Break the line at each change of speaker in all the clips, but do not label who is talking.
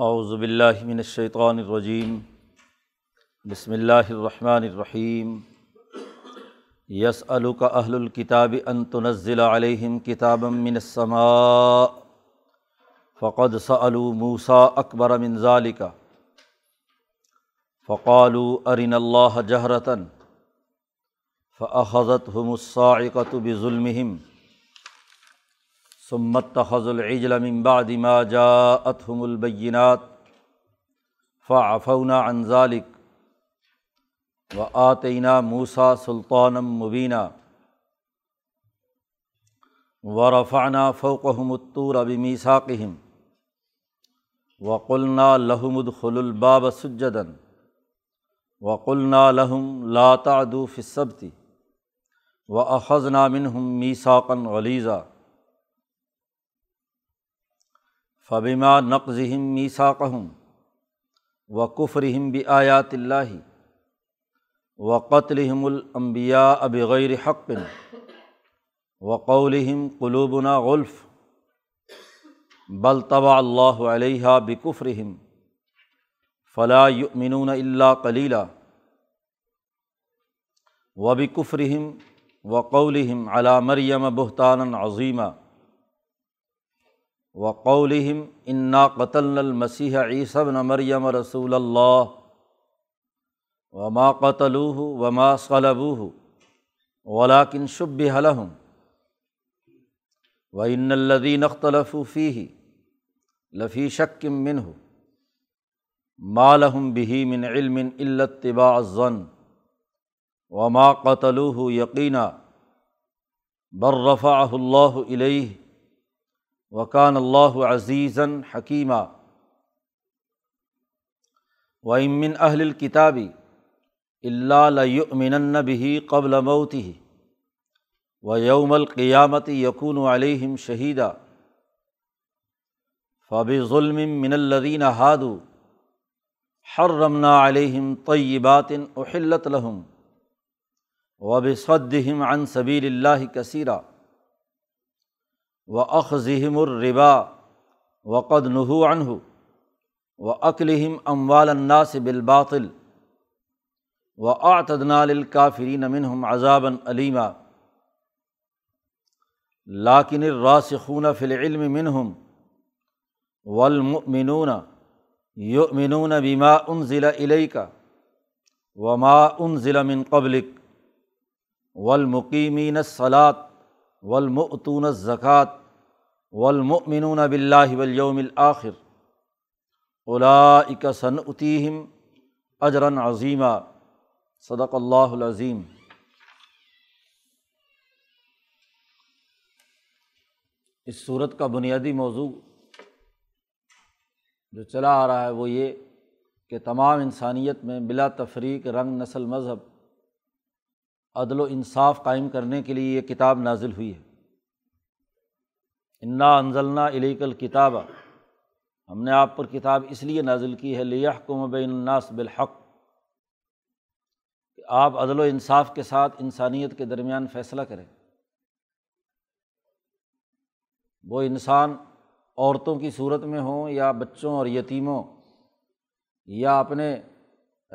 اعوذ باللہ من الشیطان الرجیم، بسم اللہ الرحمن الرحیم۔ یس الک اہل الکتاب ان تنزل علیہم کتابا من السماء، فقد سألوا موسیٰ اکبر من ذالک۔ فقالوا ارنا اللہ جہرتاً فأخذتهم الصاعقة بظلمهم ثم اتخذوا العجل من بعد ما جاءتهم البينات فعفونا عن ذلك وآتينا موسى سلطانا مبينا ورفعنا فوقهم الطور بميثاقهم وقلنا لهم ادخلوا الباب سجدا وقلنا لهم لا تعدوا في السبت وأخذنا منهم ميثاقا غليظا فبما نقضهم ميثاقهم وكفرهم بآيات الله وقتلهم الأنبياء بغير حق وقولهم قلوبنا غلف بل طبع الله عليها بكفرهم فلا يؤمنون إلا قليلا وبكفرهم وقولهم على مريم بهتانا عظيما وقولہم انا قتل المسیح عیسی بن مریم رسول اللہ وما قتلوہ وما صلبوہ ولاکن شب حلحم و ان الدین اختلف فی لفی شکم منہ مالحم بہی من علم الطباء ضن وما قتلوہ یقینہ بررفع اللہ علیہ وکان اللہ عزیزً حکیمہ و امن اہل الکتابی اللہ بھی قبل موتی و یوم القیامت یقون علیہم شہیدہ فب ظلم من الدین ہادو حر رمنا علیہم طیبات احلت لہم وب صدم عن صبیل اللہ کثیرہ و اخذہم الربا وقد نحو عنہ و اقلم اموال الناس بالباطل و آتدنا الکافرین منہم عذابً علیمہ لاکن الراسخون فی العلم منہم والمؤمنون یؤمنون بما انزل الیک وما انزل من قبلک والمقیمین الصلاۃ والمؤتون الزکوٰۃ والمؤمنون باللہ والیوم الآخر. اولئک سنؤتیہم اجرا عظیمہ صدق اللہ العظیم اس صورت کا بنیادی موضوع جو چلا آ رہا ہے وہ یہ کہ تمام انسانیت میں بلا تفریق رنگ نسل مذہب، عدل و انصاف قائم کرنے کے لیے یہ کتاب نازل ہوئی ہے۔ انا انزلنا علیک الکتاب ہم نے آپ پر کتاب اس لیے نازل کی ہے لیحکم بین الناس بالحق۔ کہ آپ عدل و انصاف کے ساتھ انسانیت کے درمیان فیصلہ کریں۔ وہ انسان عورتوں کی صورت میں ہوں یا بچوں اور یتیموں، یا اپنے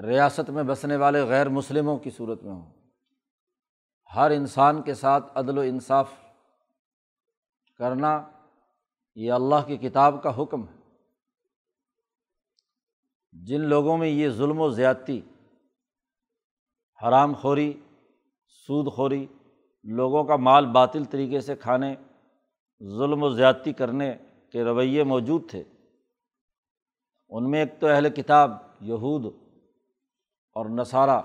ریاست میں بسنے والے غیر مسلموں کی صورت میں ہوں۔ ہر انسان کے ساتھ عدل و انصاف کرنا یہ اللہ کی کتاب کا حکم ہے۔ جن لوگوں میں یہ ظلم و زیادتی، حرام خوری، سود خوری، لوگوں کا مال باطل طریقے سے کھانے، ظلم و زیادتی کرنے کے رویے موجود تھے، ان میں ایک تو اہل کتاب، یہود اور نصارہ،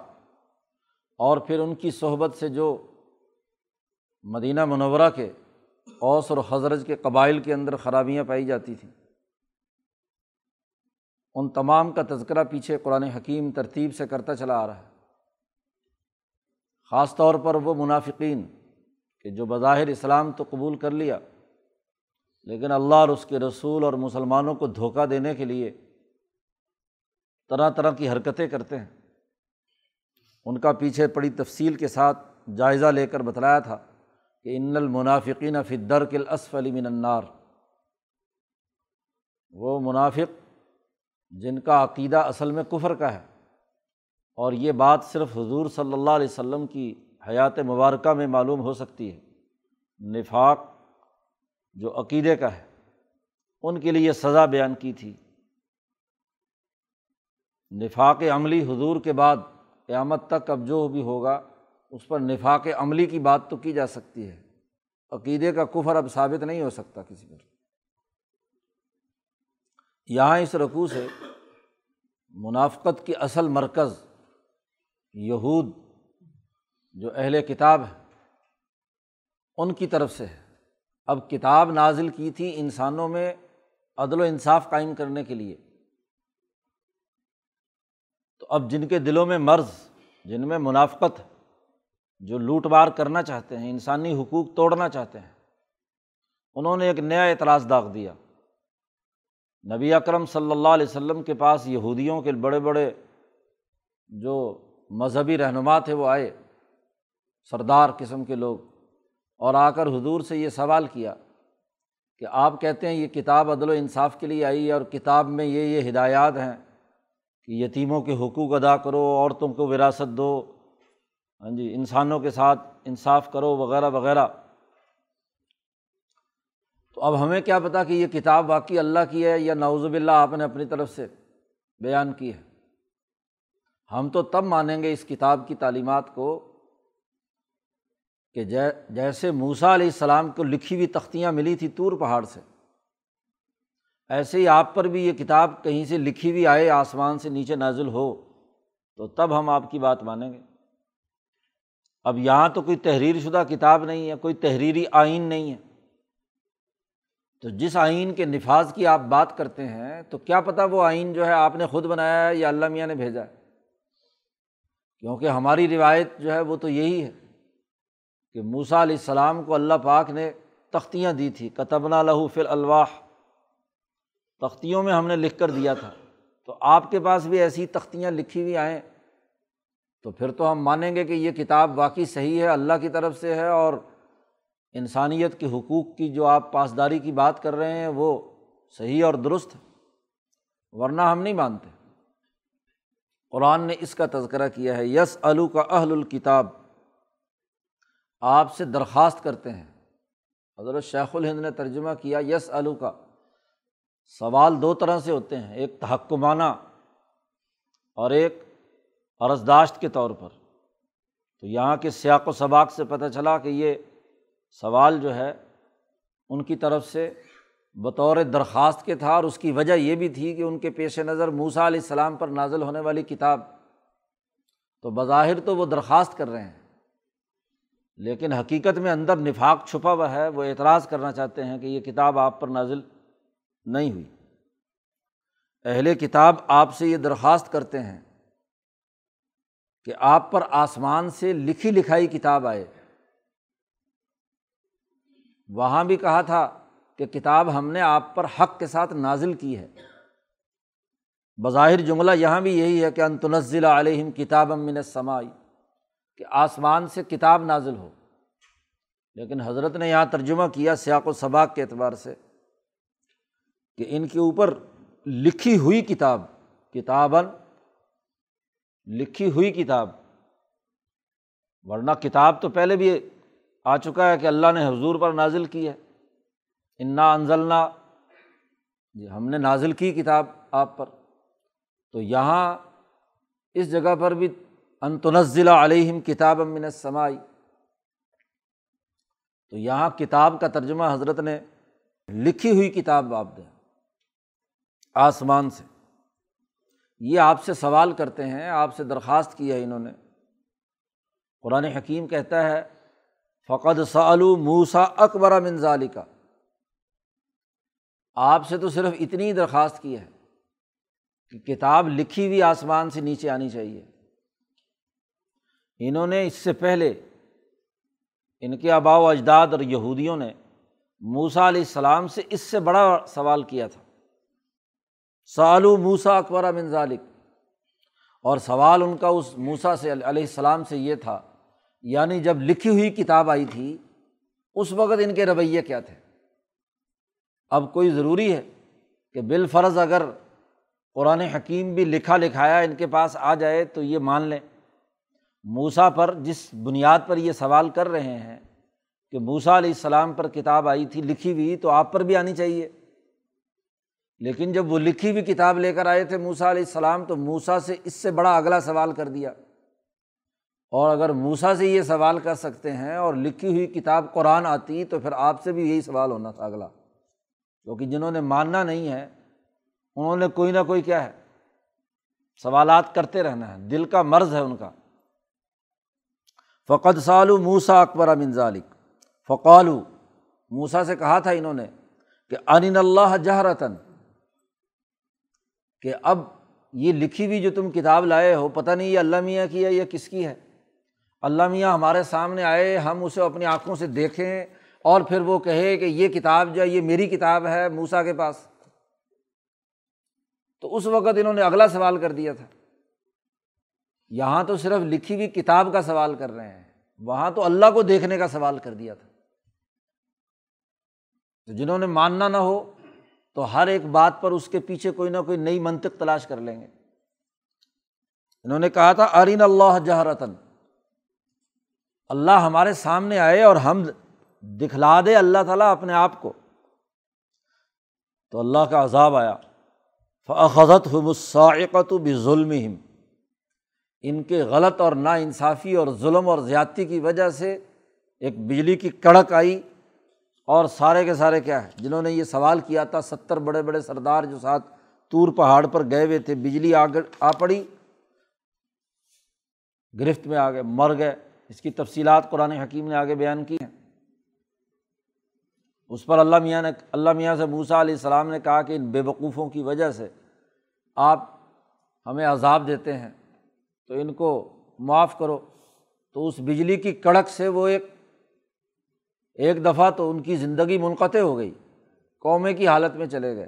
اور پھر ان کی صحبت سے جو مدینہ منورہ کے اوس اور حضرت کے قبائل کے اندر خرابیاں پائی جاتی تھیں۔ ان تمام کا تذکرہ پیچھے قرآن حکیم ترتیب سے کرتا چلا آ رہا ہے۔ خاص طور پر وہ منافقین کہ جو بظاہر اسلام تو قبول کر لیا، لیکن اللہ اور اس کے رسول اور مسلمانوں کو دھوکہ دینے کے لیے طرح طرح کی حرکتیں کرتے ہیں۔ ان کا پیچھے پڑی تفصیل کے ساتھ جائزہ لے کر بتلایا تھا۔ کہ ان المنافقین فدر کل علی من النار۔ وہ منافق جن کا عقیدہ اصل میں کفر کا ہے۔ اور یہ بات صرف حضور صلی اللہ علیہ وسلم کی حیات مبارکہ میں معلوم ہو سکتی ہے۔ نفاق جو عقیدے کا ہے، ان کے لیے یہ سزا بیان کی تھی۔ نفاق عملی حضور کے بعد قیامت تک اب جو بھی ہوگا اس پر نفاق عملی کی بات تو کی جا سکتی ہے۔ عقیدے کا کفر اب ثابت نہیں ہو سکتا کسی پر۔ یہاں اس رقوع سے منافقت کی اصل مرکز یہود جو اہل کتاب ہے ان کی طرف سے ہے۔ اب کتاب نازل کی تھی انسانوں میں عدل و انصاف قائم کرنے کے لیے۔ تو اب جن کے دلوں میں مرض، جن میں منافقت جو لوٹ مار کرنا چاہتے ہیں، انسانی حقوق توڑنا چاہتے ہیں۔ انہوں نے ایک نیا اعتراض داغ دیا۔ نبی اکرم صلی اللہ علیہ وسلم کے پاس یہودیوں کے بڑے بڑے جو مذہبی رہنما تھے وہ آئے۔ سردار قسم کے لوگ۔ اور آ کر حضور سے یہ سوال کیا کہ آپ کہتے ہیں یہ کتاب عدل و انصاف کے لیے آئی ہے اور کتاب میں یہ یہ ہدایات ہیں کہ یتیموں کے حقوق ادا کرو، عورتوں کو وراثت دو ہاں جی انسانوں کے ساتھ انصاف کرو، وغیرہ وغیرہ۔ تو اب ہمیں کیا پتا کہ یہ کتاب واقعی اللہ کی ہے یا نوزب اللہ آپ نے اپنی طرف سے بیان کی ہے؟ ہم تو تب مانیں گے اس کتاب کی تعلیمات کو کہ جیسے موسا علیہ السلام کو لکھی ہوئی تختیاں ملی تھی طور پہاڑ سے، ایسے ہی آپ پر بھی یہ کتاب کہیں سے لکھی ہوئی آئے آسمان سے نیچے نازل ہو، تو تب ہم آپ کی بات مانیں گے۔ اب یہاں تو کوئی تحریر شدہ کتاب نہیں ہے، کوئی تحریری آئین نہیں ہے۔ تو جس آئین کے نفاذ کی آپ بات کرتے ہیں، تو کیا پتہ وہ آئین جو ہے آپ نے خود بنایا ہے یا اللہ میاں نے بھیجا ہے۔ کیونکہ ہماری روایت جو ہے وہ تو یہی ہے کہ موسا علیہ السلام کو اللہ پاک نے تختیاں دی تھی۔ کتبنا لہو فل الواح تختیوں میں ہم نے لکھ کر دیا تھا۔ تو آپ کے پاس بھی ایسی تختیاں لکھی ہوئی آئیں۔ تو پھر تو ہم مانیں گے کہ یہ کتاب واقعی صحیح ہے، اللہ کی طرف سے ہے اور انسانیت کے حقوق کی جو آپ پاسداری کی بات کر رہے ہیں وہ صحیح اور درست ہے، ورنہ ہم نہیں مانتے۔ قرآن نے اس کا تذکرہ کیا ہے یس الو کا اہل الکتاب۔ آپ سے درخواست کرتے ہیں۔ حضرت شیخ الہند نے ترجمہ کیا یس الو کا سوال دو طرح سے ہوتے ہیں، ایک تحکمانہ اور ایک عرضداشت کے طور پر۔ تو یہاں کے سیاق و سباق سے پتہ چلا کہ یہ سوال جو ہے ان کی طرف سے بطور درخواست کے تھا اور اس کی وجہ یہ بھی تھی کہ ان کے پیش نظر موسا علیہ السلام پر نازل ہونے والی کتاب۔ تو بظاہر تو وہ درخواست کر رہے ہیں، لیکن حقیقت میں اندر نفاق چھپا ہوا ہے، وہ اعتراض کرنا چاہتے ہیں کہ یہ کتاب آپ پر نازل نہیں ہوئی۔ اہل کتاب آپ سے یہ درخواست کرتے ہیں کہ آپ پر آسمان سے لکھی لکھائی کتاب آئے۔ وہاں بھی کہا تھا کہ کتاب ہم نے آپ پر حق کے ساتھ نازل کی ہے۔ بظاہر جملہ یہاں بھی یہی ہے کہ انتنزل علیہم کتاب امن سمائی کہ آسمان سے کتاب نازل ہو۔ لیکن حضرت نے یہاں ترجمہ کیا سیاق و سباق کے اعتبار سے کہ ان کے اوپر لکھی ہوئی کتاب، کتاباً لکھی ہوئی کتاب۔ ورنہ کتاب تو پہلے بھی آ چکا ہے کہ اللہ نے حضور پر نازل کی ہے۔ انا انزلنا۔ جی ہم نے نازل کی کتاب آپ پر۔ تو یہاں اس جگہ پر بھی انتنزلہ علیہم کتاب امن سمائی تو یہاں کتاب کا ترجمہ حضرت نے لکھی ہوئی کتاب آپ دیں۔ آسمان سے۔ یہ آپ سے سوال کرتے ہیں، آپ سے درخواست کی ہے انہوں نے۔ قرآن حکیم کہتا ہے، فقد سعلو موسا اکبر منظالی کا آپ سے تو صرف اتنی درخواست کی ہے کہ کتاب لکھی ہوئی آسمان سے نیچے آنی چاہیے۔ انہوں نے اس سے پہلے ان کے آبا و اجداد اور یہودیوں نے موسا علیہ السلام سے اس سے بڑا سوال کیا تھا۔ سالو موسا اکبر منظالک اور سوال ان کا اس موسا سے علیہ السلام سے یہ تھا یعنی جب لکھی ہوئی کتاب آئی تھی، اس وقت ان کے رویے کیا تھے؟ اب کوئی ضروری ہے کہ بال فرض اگر قرآن حکیم بھی لکھا لکھایا ان کے پاس آ جائے تو یہ مان لیں۔ موسا پر جس بنیاد پر یہ سوال کر رہے ہیں کہ موسا علیہ السلام پر کتاب آئی تھی، لکھی ہوئی، تو آپ پر بھی آنی چاہیے۔ لیکن جب وہ لکھی ہوئی کتاب لے کر آئے تھے موسا علیہ السلام، تو موسا سے اس سے بڑا اگلا سوال کر دیا۔ اور اگر موسا سے یہ سوال کر سکتے ہیں اور لکھی ہوئی کتاب قرآن آتی تو پھر آپ سے بھی یہی سوال ہونا تھا اگلا۔ کیونکہ جنہوں نے ماننا نہیں ہے، انہوں نے کوئی نہ کوئی کیا ہے، سوالات کرتے رہنا ہے، دل کا مرض ہے ان کا۔ فقط سالو موسا اکبر امن ذالک۔ فقالو موسا سے کہا تھا انہوں نے کہ ان اللہ جہرتن کہ اب یہ لکھی ہوئی جو تم کتاب لائے ہو، پتہ نہیں یہ اللہ میاں کی ہے یا کس کی ہے۔ اللہ میاں ہمارے سامنے آئے، ہم اسے اپنی آنکھوں سے دیکھیں اور پھر وہ کہے کہ یہ کتاب جو ہے، یہ میری کتاب ہے موسا کے پاس۔ تو اس وقت انہوں نے اگلا سوال کر دیا تھا۔ یہاں تو صرف لکھی ہوئی کتاب کا سوال کر رہے ہیں، وہاں تو اللہ کو دیکھنے کا سوال کر دیا تھا۔ تو جنہوں نے ماننا نہ ہو تو ہر ایک بات پر اس کے پیچھے کوئی نہ کوئی نئی منطق تلاش کر لیں گے۔ انہوں نے کہا تھا ارین اللہ جہرتن اللہ ہمارے سامنے آئے اور ہم دکھلا دے اللہ تعالیٰ اپنے آپ کو۔ تو اللہ کا عذاب آیا۔ فضت ہمسائقت بھی ظلم ان کے غلط اور نا انصافی اور ظلم اور زیادتی کی وجہ سے ایک بجلی کی کڑک آئی۔ اور سارے کے سارے کیا ہے؟ جنہوں نے یہ سوال کیا تھا، ستر بڑے بڑے سردار جو ساتھ تور پہاڑ پر گئے ہوئے تھے، بجلی آ آ پڑی، گرفت میں آ گئے، مر گئے۔ اس کی تفصیلات قرآن حکیم نے آگے بیان کی ہیں۔ اس پر اللہ میاں نے، اللہ میاں سے موسا علیہ السلام نے کہا کہ ان بے وقوفوں کی وجہ سے آپ ہمیں عذاب دیتے ہیں، تو ان کو معاف کرو۔ تو اس بجلی کی کڑک سے وہ ایک ایک دفعہ تو ان کی زندگی منقطع ہو گئی قومے کی حالت میں چلے گئے۔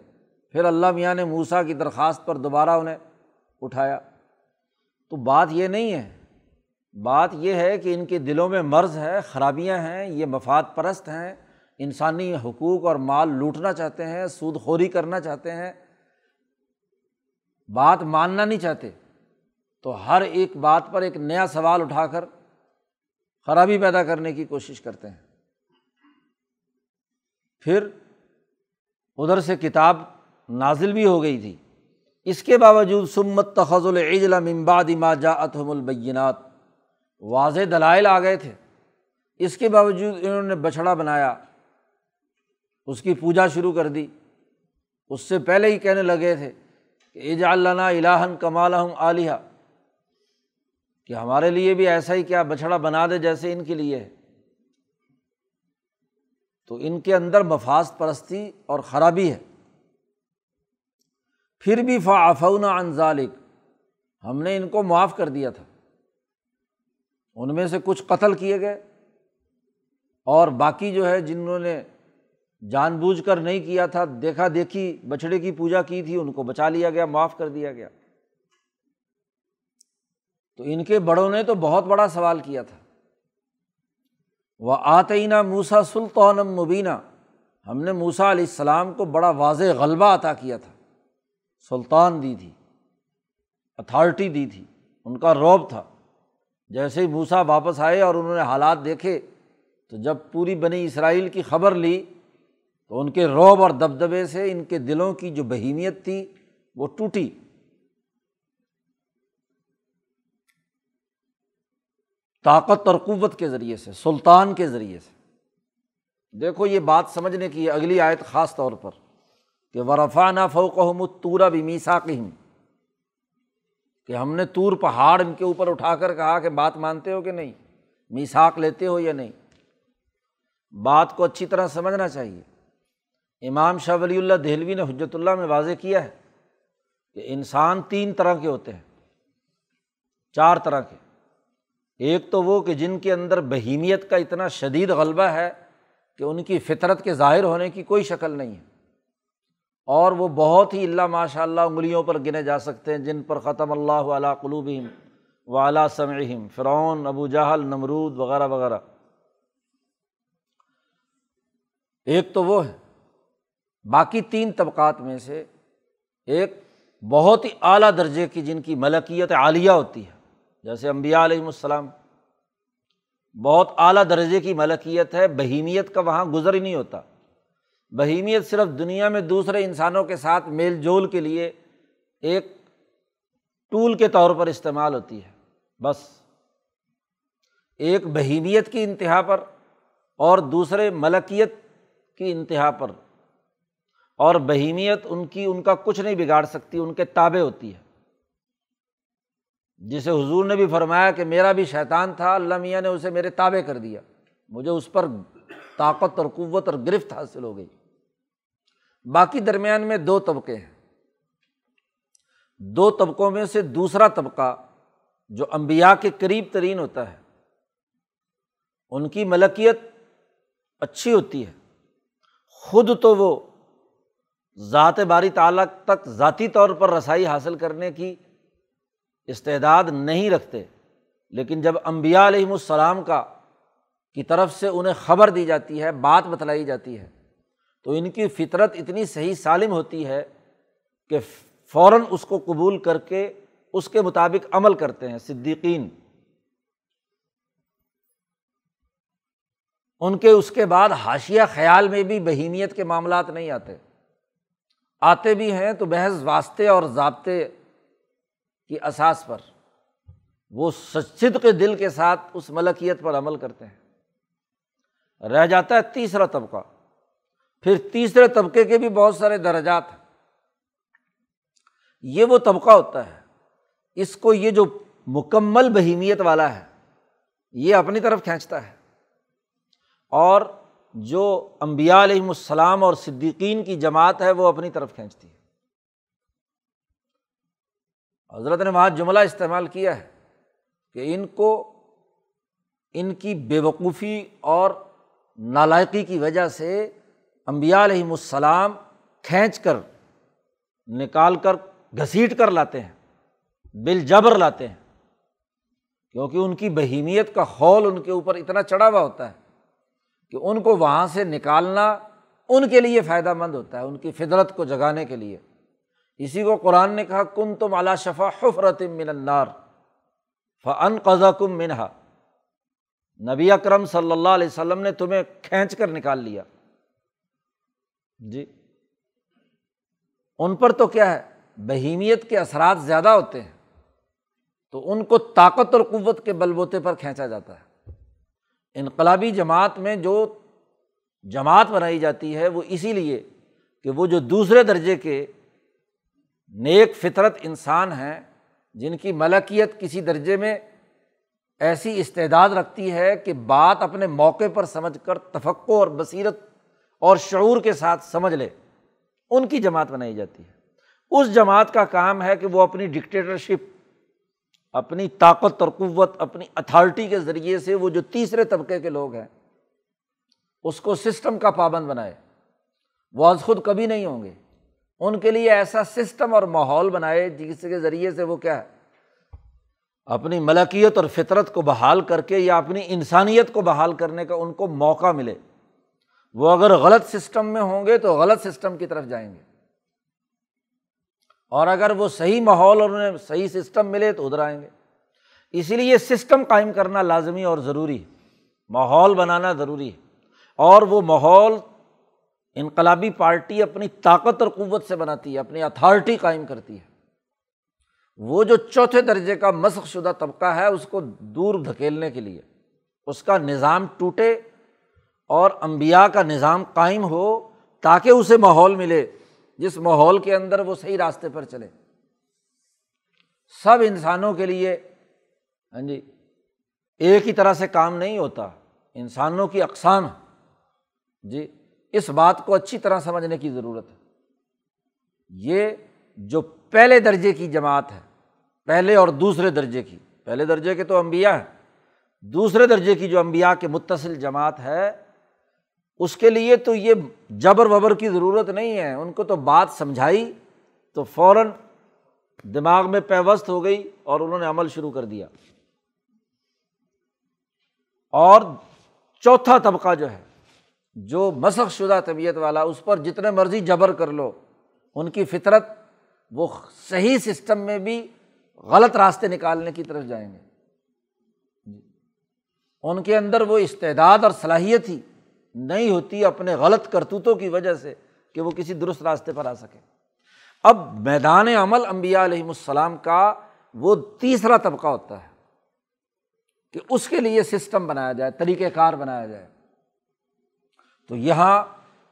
پھر اللہ میاں نے موسا کی درخواست پر دوبارہ انہیں اٹھایا۔ تو بات یہ نہیں ہے، بات یہ ہے کہ ان کے دلوں میں مرض ہے خرابیاں ہیں، یہ مفاد پرست ہیں۔ انسانی حقوق اور مال لوٹنا چاہتے ہیں، سود خوری کرنا چاہتے ہیں۔ بات ماننا نہیں چاہتے۔ تو ہر ایک بات پر ایک نیا سوال اٹھا کر خرابی پیدا کرنے کی کوشش کرتے ہیں۔ پھر ادھر سے کتاب نازل بھی ہو گئی تھی۔ اس کے باوجود سمت تخذ العجلا ممباد ما جاءتهم البینات۔ واضح دلائل آ گئے تھے۔ اس کے باوجود انہوں نے بچھڑا بنایا۔ اس کی پوجا شروع کر دی۔ اس سے پہلے ہی کہنے لگے تھے کہ ایجا اللہ الہن کمال عالیہ کہ ہمارے لیے بھی ایسا ہی کیا بچھڑا بنا دے جیسے ان کے لیے ہے۔ تو ان کے اندر مفاذ پرستی اور خرابی ہے۔ پھر بھی فافون انزالک ہم نے ان کو معاف کر دیا تھا۔ ان میں سے کچھ قتل کیے گئے اور باقی جو ہے جنہوں نے جان بوجھ کر نہیں کیا تھا، دیکھا دیکھی، بچھڑے کی پوجا کی تھی، ان کو بچا لیا گیا، معاف کر دیا گیا۔ تو ان کے بڑوں نے تو بہت بڑا سوال کیا تھا۔ وہ آتئینہ موسا سلطان مبینہ ہم نے موسا علیہ السلام کو بڑا واضح غلبہ عطا کیا تھا۔ سلطان دی تھی، اتھارٹی دی تھی، ان کا روب تھا۔ جیسے ہی موسا واپس آئے اور انہوں نے حالات دیکھے، تو جب پوری بنی اسرائیل کی خبر لی، تو ان کے روب اور دبدبے سے ان کے دلوں کی جو بہیمیت تھی، وہ ٹوٹی۔ طاقت اور قوت کے ذریعے سے، سلطان کے ذریعے سے۔ دیکھو، یہ بات سمجھنے کی اگلی آیت خاص طور پر کہ ورفا نا فوق تورا بھی میسا کہ ہم نے تور پہاڑ ان کے اوپر اٹھا کر کہا کہ بات مانتے ہو کہ نہیں؟ میساک لیتے ہو یا نہیں؟ بات کو اچھی طرح سمجھنا چاہیے۔ امام شاہ ولی اللہ دہلوی نے حجرت اللہ میں واضح کیا ہے کہ انسان تین طرح کے ہوتے ہیں، چار طرح کے۔ ایک تو وہ کہ جن کے اندر بہیمیت کا اتنا شدید غلبہ ہے کہ ان کی فطرت کے ظاہر ہونے کی کوئی شکل نہیں ہے۔ اور وہ بہت ہی اللہ ماشاء اللہ انگلیوں پر گنے جا سکتے ہیں، جن پر ختم اللہ علیہ قلوبہم و اعلیٰ سمعہم، فرعون، ابو جہل، نمرود وغیرہ وغیرہ۔ ایک تو وہ ہے۔ باقی تین طبقات میں سے ایک بہت ہی اعلیٰ درجے کی جن کی ملکیت عالیہ ہوتی ہے۔ جیسے امبیا علیہم السلام، بہت اعلیٰ درجے کی ملکیت ہے، بہیمیت کا وہاں گزر ہی نہیں ہوتا۔ بہیمیت صرف دنیا میں دوسرے انسانوں کے ساتھ میل جول کے لیے ایک ٹول کے طور پر استعمال ہوتی ہے۔ بس۔ ایک بہیمیت کی انتہا پر اور دوسرے ملکیت کی انتہا پر۔ اور بہیمیت ان کی، ان کا کچھ نہیں بگاڑ سکتی، ان کے تابے ہوتی ہے۔ جسے حضور نے بھی فرمایا کہ میرا بھی شیطان تھا، اللہ میاں نے اسے میرے تابے کر دیا۔ مجھے اس پر طاقت اور قوت اور گرفت حاصل ہو گئی۔ باقی درمیان میں دو طبقے ہیں۔ دو طبقوں میں سے دوسرا طبقہ جو امبیا کے قریب ترین ہوتا ہے۔ ان کی ملکیت اچھی ہوتی ہے۔ خود تو وہ ذات باری تعلق تک ذاتی طور پر رسائی حاصل کرنے کی استعداد نہیں رکھتے۔ لیکن جب امبیا علیہم السلام کا کی طرف سے انہیں خبر دی جاتی ہے، بات بتلائی جاتی ہے، تو ان کی فطرت اتنی صحیح سالم ہوتی ہے کہ فوراً اس کو قبول کر کے اس کے مطابق عمل کرتے ہیں، صدیقین۔ ان کے اس کے بعد حاشیہ خیال میں بھی بہیمیت کے معاملات نہیں آتے۔ آتے بھی ہیں تو بحث واسطے اور ضابطے کی اساس پر، وہ سچد کے دل کے ساتھ اس ملکیت پر عمل کرتے ہیں۔ رہ جاتا ہے تیسرا طبقہ۔ پھر تیسرے طبقے کے بھی بہت سارے درجات ہیں۔ یہ وہ طبقہ ہوتا ہے۔ اس کو یہ جو مکمل بہیمیت والا ہے، یہ اپنی طرف کھینچتا ہے۔ اور جو امبیا علیہم السلام اور صدیقین کی جماعت ہے، وہ اپنی طرف کھینچتی ہے۔ حضرت نے وہاں جملہ استعمال کیا ہے کہ ان کو ان کی بے وقوفی اور نالائقی کی وجہ سے امبیا علیہم السلام کھینچ کر، نکال کر، گھسیٹ کر لاتے ہیں بل جبر لاتے ہیں، کیونکہ ان کی بہیمیت کا خول ان کے اوپر اتنا چڑھا ہوا ہوتا ہے کہ ان کو وہاں سے نکالنا ان کے لیے فائدہ مند ہوتا ہے، ان کی فطرت کو جگانے کے لیے۔ اسی کو قرآن نے کہا کن تم اعلیٰ شفا حفرت من النار فن قزا کم منہا. نبی اکرم صلی اللہ علیہ وسلم نے تمہیں کھینچ کر نکال لیا۔ جی۔ ان پر تو کیا ہے؟ بہیمیت کے اثرات زیادہ ہوتے ہیں۔ تو ان کو طاقت اور قوت کے بل بوتے پر کھینچا جاتا ہے۔ انقلابی جماعت میں جو جماعت بنائی جاتی ہے، وہ اسی لیے کہ وہ جو دوسرے درجے کے نیک فطرت انسان ہیں جن کی ملکیت کسی درجے میں ایسی استعداد رکھتی ہے کہ بات اپنے موقع پر سمجھ کر تفقع اور بصیرت اور شعور کے ساتھ سمجھ لے، ان کی جماعت بنائی جاتی ہے۔ اس جماعت کا کام ہے کہ وہ اپنی ڈکٹیٹرشپ اپنی طاقت اور قوت، اپنی اتھارٹی کے ذریعے سے وہ جو تیسرے طبقے کے لوگ ہیں، اس کو سسٹم کا پابند بنائے۔ وہ از خود کبھی نہیں ہوں گے۔ ان کے لیے ایسا سسٹم اور ماحول بنائے جس کے ذریعے سے وہ کیا ہے؟ اپنی ملکیت اور فطرت کو بحال کر کے یا اپنی انسانیت کو بحال کرنے کا ان کو موقع ملے۔ وہ اگر غلط سسٹم میں ہوں گے تو غلط سسٹم کی طرف جائیں گے۔ اور اگر وہ صحیح ماحول اور انہیں صحیح سسٹم ملے تو ادھر آئیں گے۔ اسی لیے یہ سسٹم قائم کرنا لازمی اور ضروری ہے۔ ماحول بنانا ضروری ہے۔ اور وہ ماحول انقلابی پارٹی اپنی طاقت اور قوت سے بناتی ہے، اپنی اتھارٹی قائم کرتی ہے۔ وہ جو چوتھے درجے کا مسق شدہ طبقہ ہے، اس کو دور دھکیلنے کے لیے، اس کا نظام ٹوٹے اور امبیا کا نظام قائم ہو تاکہ اسے ماحول ملے، جس ماحول کے اندر وہ صحیح راستے پر چلے۔ سب انسانوں کے لیے ہاں جی ایک ہی طرح سے کام نہیں ہوتا، انسانوں کی اقسام۔ جی اس بات کو اچھی طرح سمجھنے کی ضرورت ہے۔ یہ جو پہلے درجے کی جماعت ہے، پہلے اور دوسرے درجے کی، پہلے درجے کے تو امبیا ہیں، دوسرے درجے کی جو امبیا کے متصل جماعت ہے، اس کے لیے تو یہ جبر وبر کی ضرورت نہیں ہے۔ ان کو تو بات سمجھائی تو فوراً دماغ میں پیوست ہو گئی اور انہوں نے عمل شروع کر دیا۔ اور چوتھا طبقہ جو ہے جو مسق شدہ طبیعت والا، اس پر جتنے مرضی جبر کر لو، ان کی فطرت وہ صحیح سسٹم میں بھی غلط راستے نکالنے کی طرف جائیں گے۔ ان کے اندر وہ استعداد اور صلاحیت ہی نہیں ہوتی اپنے غلط کرتوتوں کی وجہ سے کہ وہ کسی درست راستے پر آ سکے۔ اب میدان عمل امبیا علیہم السلام کا وہ تیسرا طبقہ ہوتا ہے کہ اس کے لیے سسٹم بنایا جائے طریقۂ کار بنایا جائے۔ تو یہاں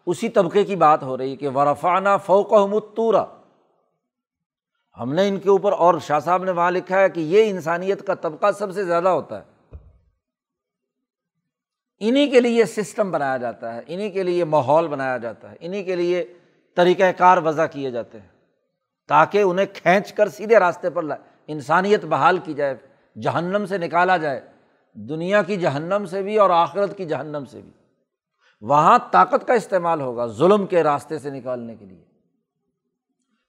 اسی طبقے کی بات ہو رہی ہے کہ ورفانہ فوق متورا ہم نے ان کے اوپر اور شاہ صاحب نے وہاں لکھا ہے کہ یہ انسانیت کا طبقہ سب سے زیادہ ہوتا ہے۔ انہیں کے لیے سسٹم بنایا جاتا ہے انہیں کے لیے ماحول بنایا جاتا ہے انہیں کے لیے طریقۂ کار وضع کیے جاتے ہیں تاکہ انہیں کھینچ کر سیدھے راستے پر لائے۔ انسانیت بحال کی جائے، جہنم سے نکالا جائے، دنیا کی جہنم سے بھی اور آخرت کی جہنم سے بھی۔ وہاں طاقت کا استعمال ہوگا ظلم کے راستے سے نکالنے کے لیے۔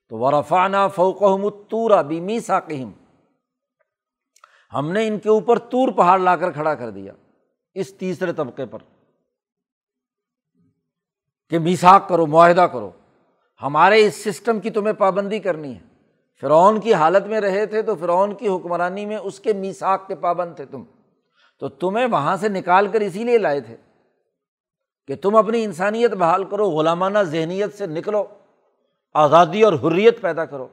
تو ورفانہ فوقہ بیمی ساکہم ہم نے ان کے اوپر تور پہاڑ لا کر کھڑا کر دیا اس تیسرے طبقے پر۔ کہ میساک کرو، معاہدہ کرو۔ ہمارے اس سسٹم کی تمہیں پابندی کرنی ہے۔ فرعون کی حالت میں رہے تھے تو فرعون کی حکمرانی میں اس کے میساک کے پابند تھے تم۔ تو تمہیں وہاں سے نکال کر اسی لیے لائے تھے۔ کہ تم اپنی انسانیت بحال کرو، غلامانہ ذہنیت سے نکلو، آزادی اور حریت پیدا کرو۔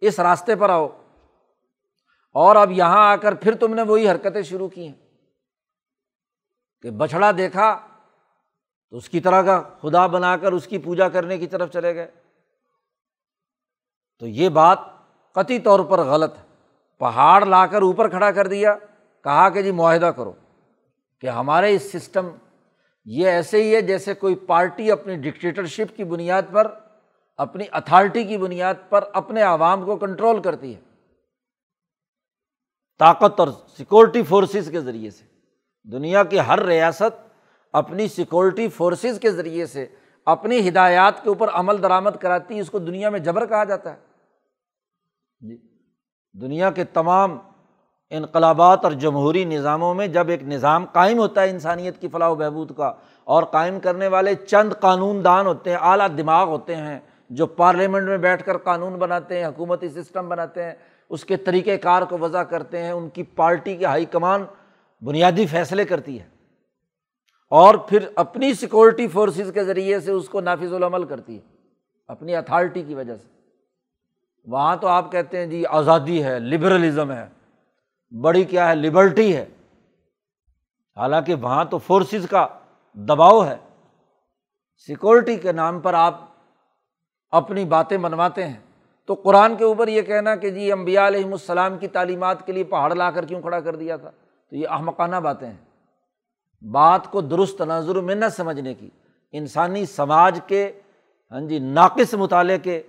اس راستے پر آؤ۔ اور اب یہاں آ کر پھر تم نے وہی حرکتیں شروع کی ہیں۔ کہ بچھڑا دیکھا تو اس کی طرح کا خدا بنا کر اس کی پوجا کرنے کی طرف چلے گئے۔ تو یہ بات قطعی طور پر غلط ہے۔ پہاڑ لا کر اوپر کھڑا کر دیا، کہا کہ جی معاہدہ کرو کہ ہمارے اس سسٹم یہ ایسے ہی ہے جیسے کوئی پارٹی اپنی ڈکٹیٹرشپ کی بنیاد پر، اپنی اتھارٹی کی بنیاد پر اپنے عوام کو کنٹرول کرتی ہے۔ طاقت اور سیکورٹی فورسز کے ذریعے سے۔ دنیا کی ہر ریاست اپنی سیکورٹی فورسز کے ذریعے سے اپنی ہدایات کے اوپر عمل درآمد کراتی ہے، اس کو دنیا میں جبر کہا جاتا ہے۔ جی دنیا کے تمام انقلابات اور جمہوری نظاموں میں جب ایک نظام قائم ہوتا ہے انسانیت کی فلاح و بہبود کا، اور قائم کرنے والے چند قانون دان ہوتے ہیں، اعلیٰ دماغ ہوتے ہیں، جو پارلیمنٹ میں بیٹھ کر قانون بناتے ہیں، حکومتی سسٹم بناتے ہیں، اس کے طریقۂ کار کو وضع کرتے ہیں، ان کی پارٹی کے ہائی کمان بنیادی فیصلے کرتی ہے، اور پھر اپنی سیکورٹی فورسز کے ذریعے سے اس کو نافذ العمل کرتی ہے، اپنی اتھارٹی کی وجہ سے۔ وہاں تو آپ کہتے ہیں جی آزادی ہے لبرلزم ہے۔ بڑی کیا ہے لبرٹی ہے۔ حالانکہ وہاں تو فورسز کا دباؤ ہے۔ سیکورٹی کے نام پر آپ اپنی باتیں منواتے ہیں۔ تو قرآن کے اوپر یہ کہنا کہ جی امبیا علیہم السلام کی تعلیمات کے لیے پہاڑ لا کر کیوں کھڑا کر دیا تھا؟ تو یہ احمقانہ باتیں ہیں۔ بات کو درست تناظر میں نہ سمجھنے کی۔ انسانی سماج کے ہاں جی ناقص مطالعے کے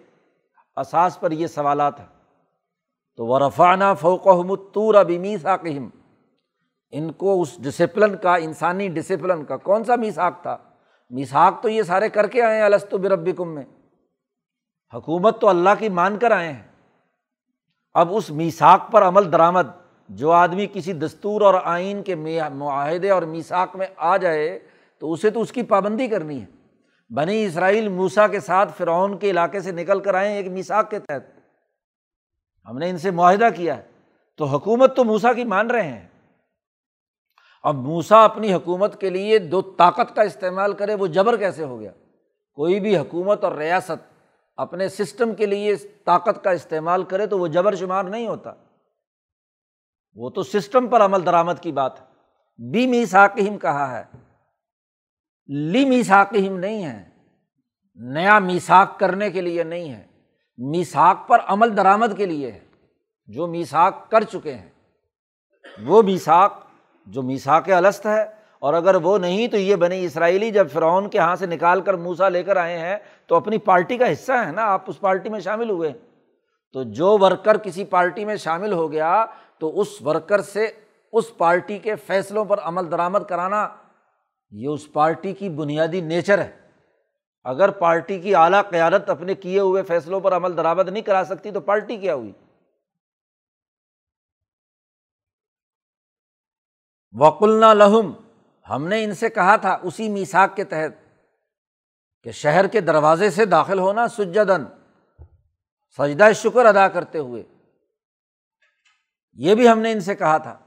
اساس پر یہ سوالات ہیں۔ تو وہ رفانہ فوق اب میساکہم ان کو اس ڈسپلن کا، انسانی ڈسپلن کا کون سا میساک تھا؟ میساک تو یہ سارے کر کے آئے ہیں السط بربی کم میں۔ حکومت تو اللہ کی مان کر آئے ہیں۔ اب اس میساک پر عمل درآمد، جو آدمی کسی دستور اور آئین کے معاہدے اور میساک میں آ جائے، تو اسے تو اس کی پابندی کرنی ہے۔ بنی اسرائیل موسا کے ساتھ فرعون کے علاقے سے نکل کر آئے ایک میساک کے تحت۔ ہم نے ان سے معاہدہ کیا ہے۔ تو حکومت تو موسا کی مان رہے ہیں۔ اب موسا اپنی حکومت کے لیے دو طاقت کا استعمال کرے وہ جبر کیسے ہو گیا؟ کوئی بھی حکومت اور ریاست اپنے سسٹم کے لیے طاقت کا استعمال کرے تو وہ جبر شمار نہیں ہوتا۔ وہ تو سسٹم پر عمل درآمد کی بات ہے۔ بی میساکہم کہا ہے۔ لی میساکہم نہیں ہے۔ نیا میساک کرنے کے لیے نہیں ہے۔ میساک پر عمل درآمد کے لیے ہے۔ جو میساک کر چکے ہیں۔ وہ میساک جو میساک الست ہے، اور اگر وہ نہیں تو یہ بنی اسرائیلی جب فرعون کے یہاں سے نکال کر موسا لے کر آئے ہیں تو اپنی پارٹی کا حصہ ہے نا، آپ اس پارٹی میں شامل ہوئے۔ تو جو ورکر کسی پارٹی میں شامل ہو گیا تو اس ورکر سے اس پارٹی کے فیصلوں پر عمل درآمد کرانا، یہ اس پارٹی کی بنیادی نیچر ہے۔ اگر پارٹی کی اعلیٰ قیادت اپنے کیے ہوئے فیصلوں پر عمل درآمد نہیں کرا سکتی تو پارٹی کیا ہوئی؟ وکلنا لہم ہم نے ان سے کہا تھا اسی میساک کے تحت کہ شہر کے دروازے سے داخل ہونا سجدن سجدہ شکر ادا کرتے ہوئے۔ یہ بھی ہم نے ان سے کہا تھا۔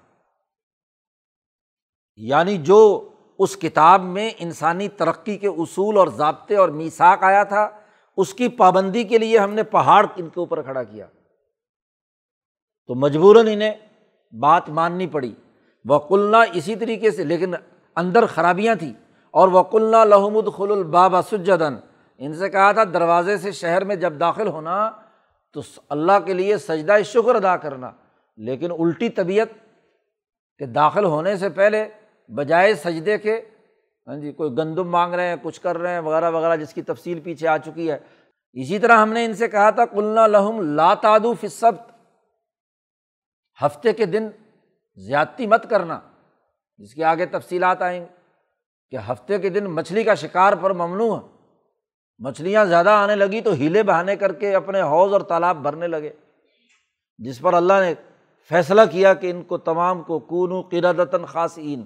یعنی جو اس کتاب میں انسانی ترقی کے اصول اور ضابطے اور میساک آیا تھا، اس کی پابندی کے لیے ہم نے پہاڑ ان کے اوپر کھڑا کیا۔ تو مجبوراً انہیں بات ماننی پڑی۔ وکلنا اسی طریقے سے، لیکن اندر خرابیاں تھیں۔ اور وکلنا لحمد خل البابا سجدن ان سے کہا تھا، دروازے سے شہر میں جب داخل ہونا، تو اللہ کے لیے سجدہ شکر ادا کرنا۔ لیکن الٹی طبیعت کہ داخل ہونے سے پہلے بجائے سجدے کے ہاں جی کوئی گندم مانگ رہے ہیں، کچھ کر رہے ہیں، وغیرہ وغیرہ، جس کی تفصیل پیچھے آ چکی ہے۔ اسی طرح ہم نے ان سے کہا تھا کلنا لہم لاتادو فصبت ہفتے کے دن زیادتی مت کرنا۔ جس کے آگے تفصیلات آئیں کہ ہفتے کے دن مچھلی کا شکار پر ممنوع ہے۔ مچھلیاں زیادہ آنے لگی تو ہیلے بہانے کر کے اپنے حوض اور تالاب بھرنے لگے۔ جس پر اللہ نے فیصلہ کیا کہ ان کو تمام کو کون قردتاً خاص این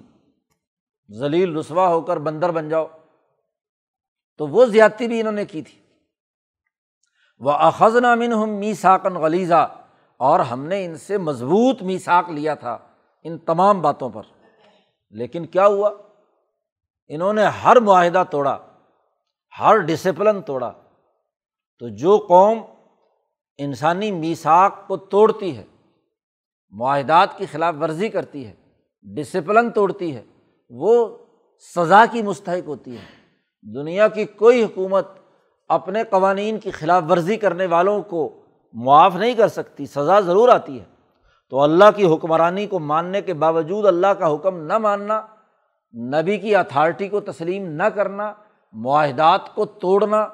ذلیل رسوا ہو کر بندر بن جاؤ۔ تو وہ زیادتی بھی انہوں نے کی تھی۔ وہ اخذ نامن ہم می ساکن غلیزہ اور ہم نے ان سے مضبوط میساک لیا تھا ان تمام باتوں پر۔ لیکن کیا ہوا؟ انہوں نے ہر معاہدہ توڑا، ہر ڈسپلن توڑا۔ تو جو قوم انسانی میساک کو توڑتی ہے، معاہدات کی خلاف ورزی کرتی ہے ڈسپلن توڑتی ہے وہ سزا کی مستحق ہوتی ہے۔ دنیا کی کوئی حکومت اپنے قوانین کی خلاف ورزی کرنے والوں کو معاف نہیں کر سکتی، سزا ضرور آتی ہے۔ تو اللہ کی حکمرانی کو ماننے کے باوجود اللہ کا حکم نہ ماننا، نبی کی اتھارٹی کو تسلیم نہ کرنا، معاہدات کو توڑنا،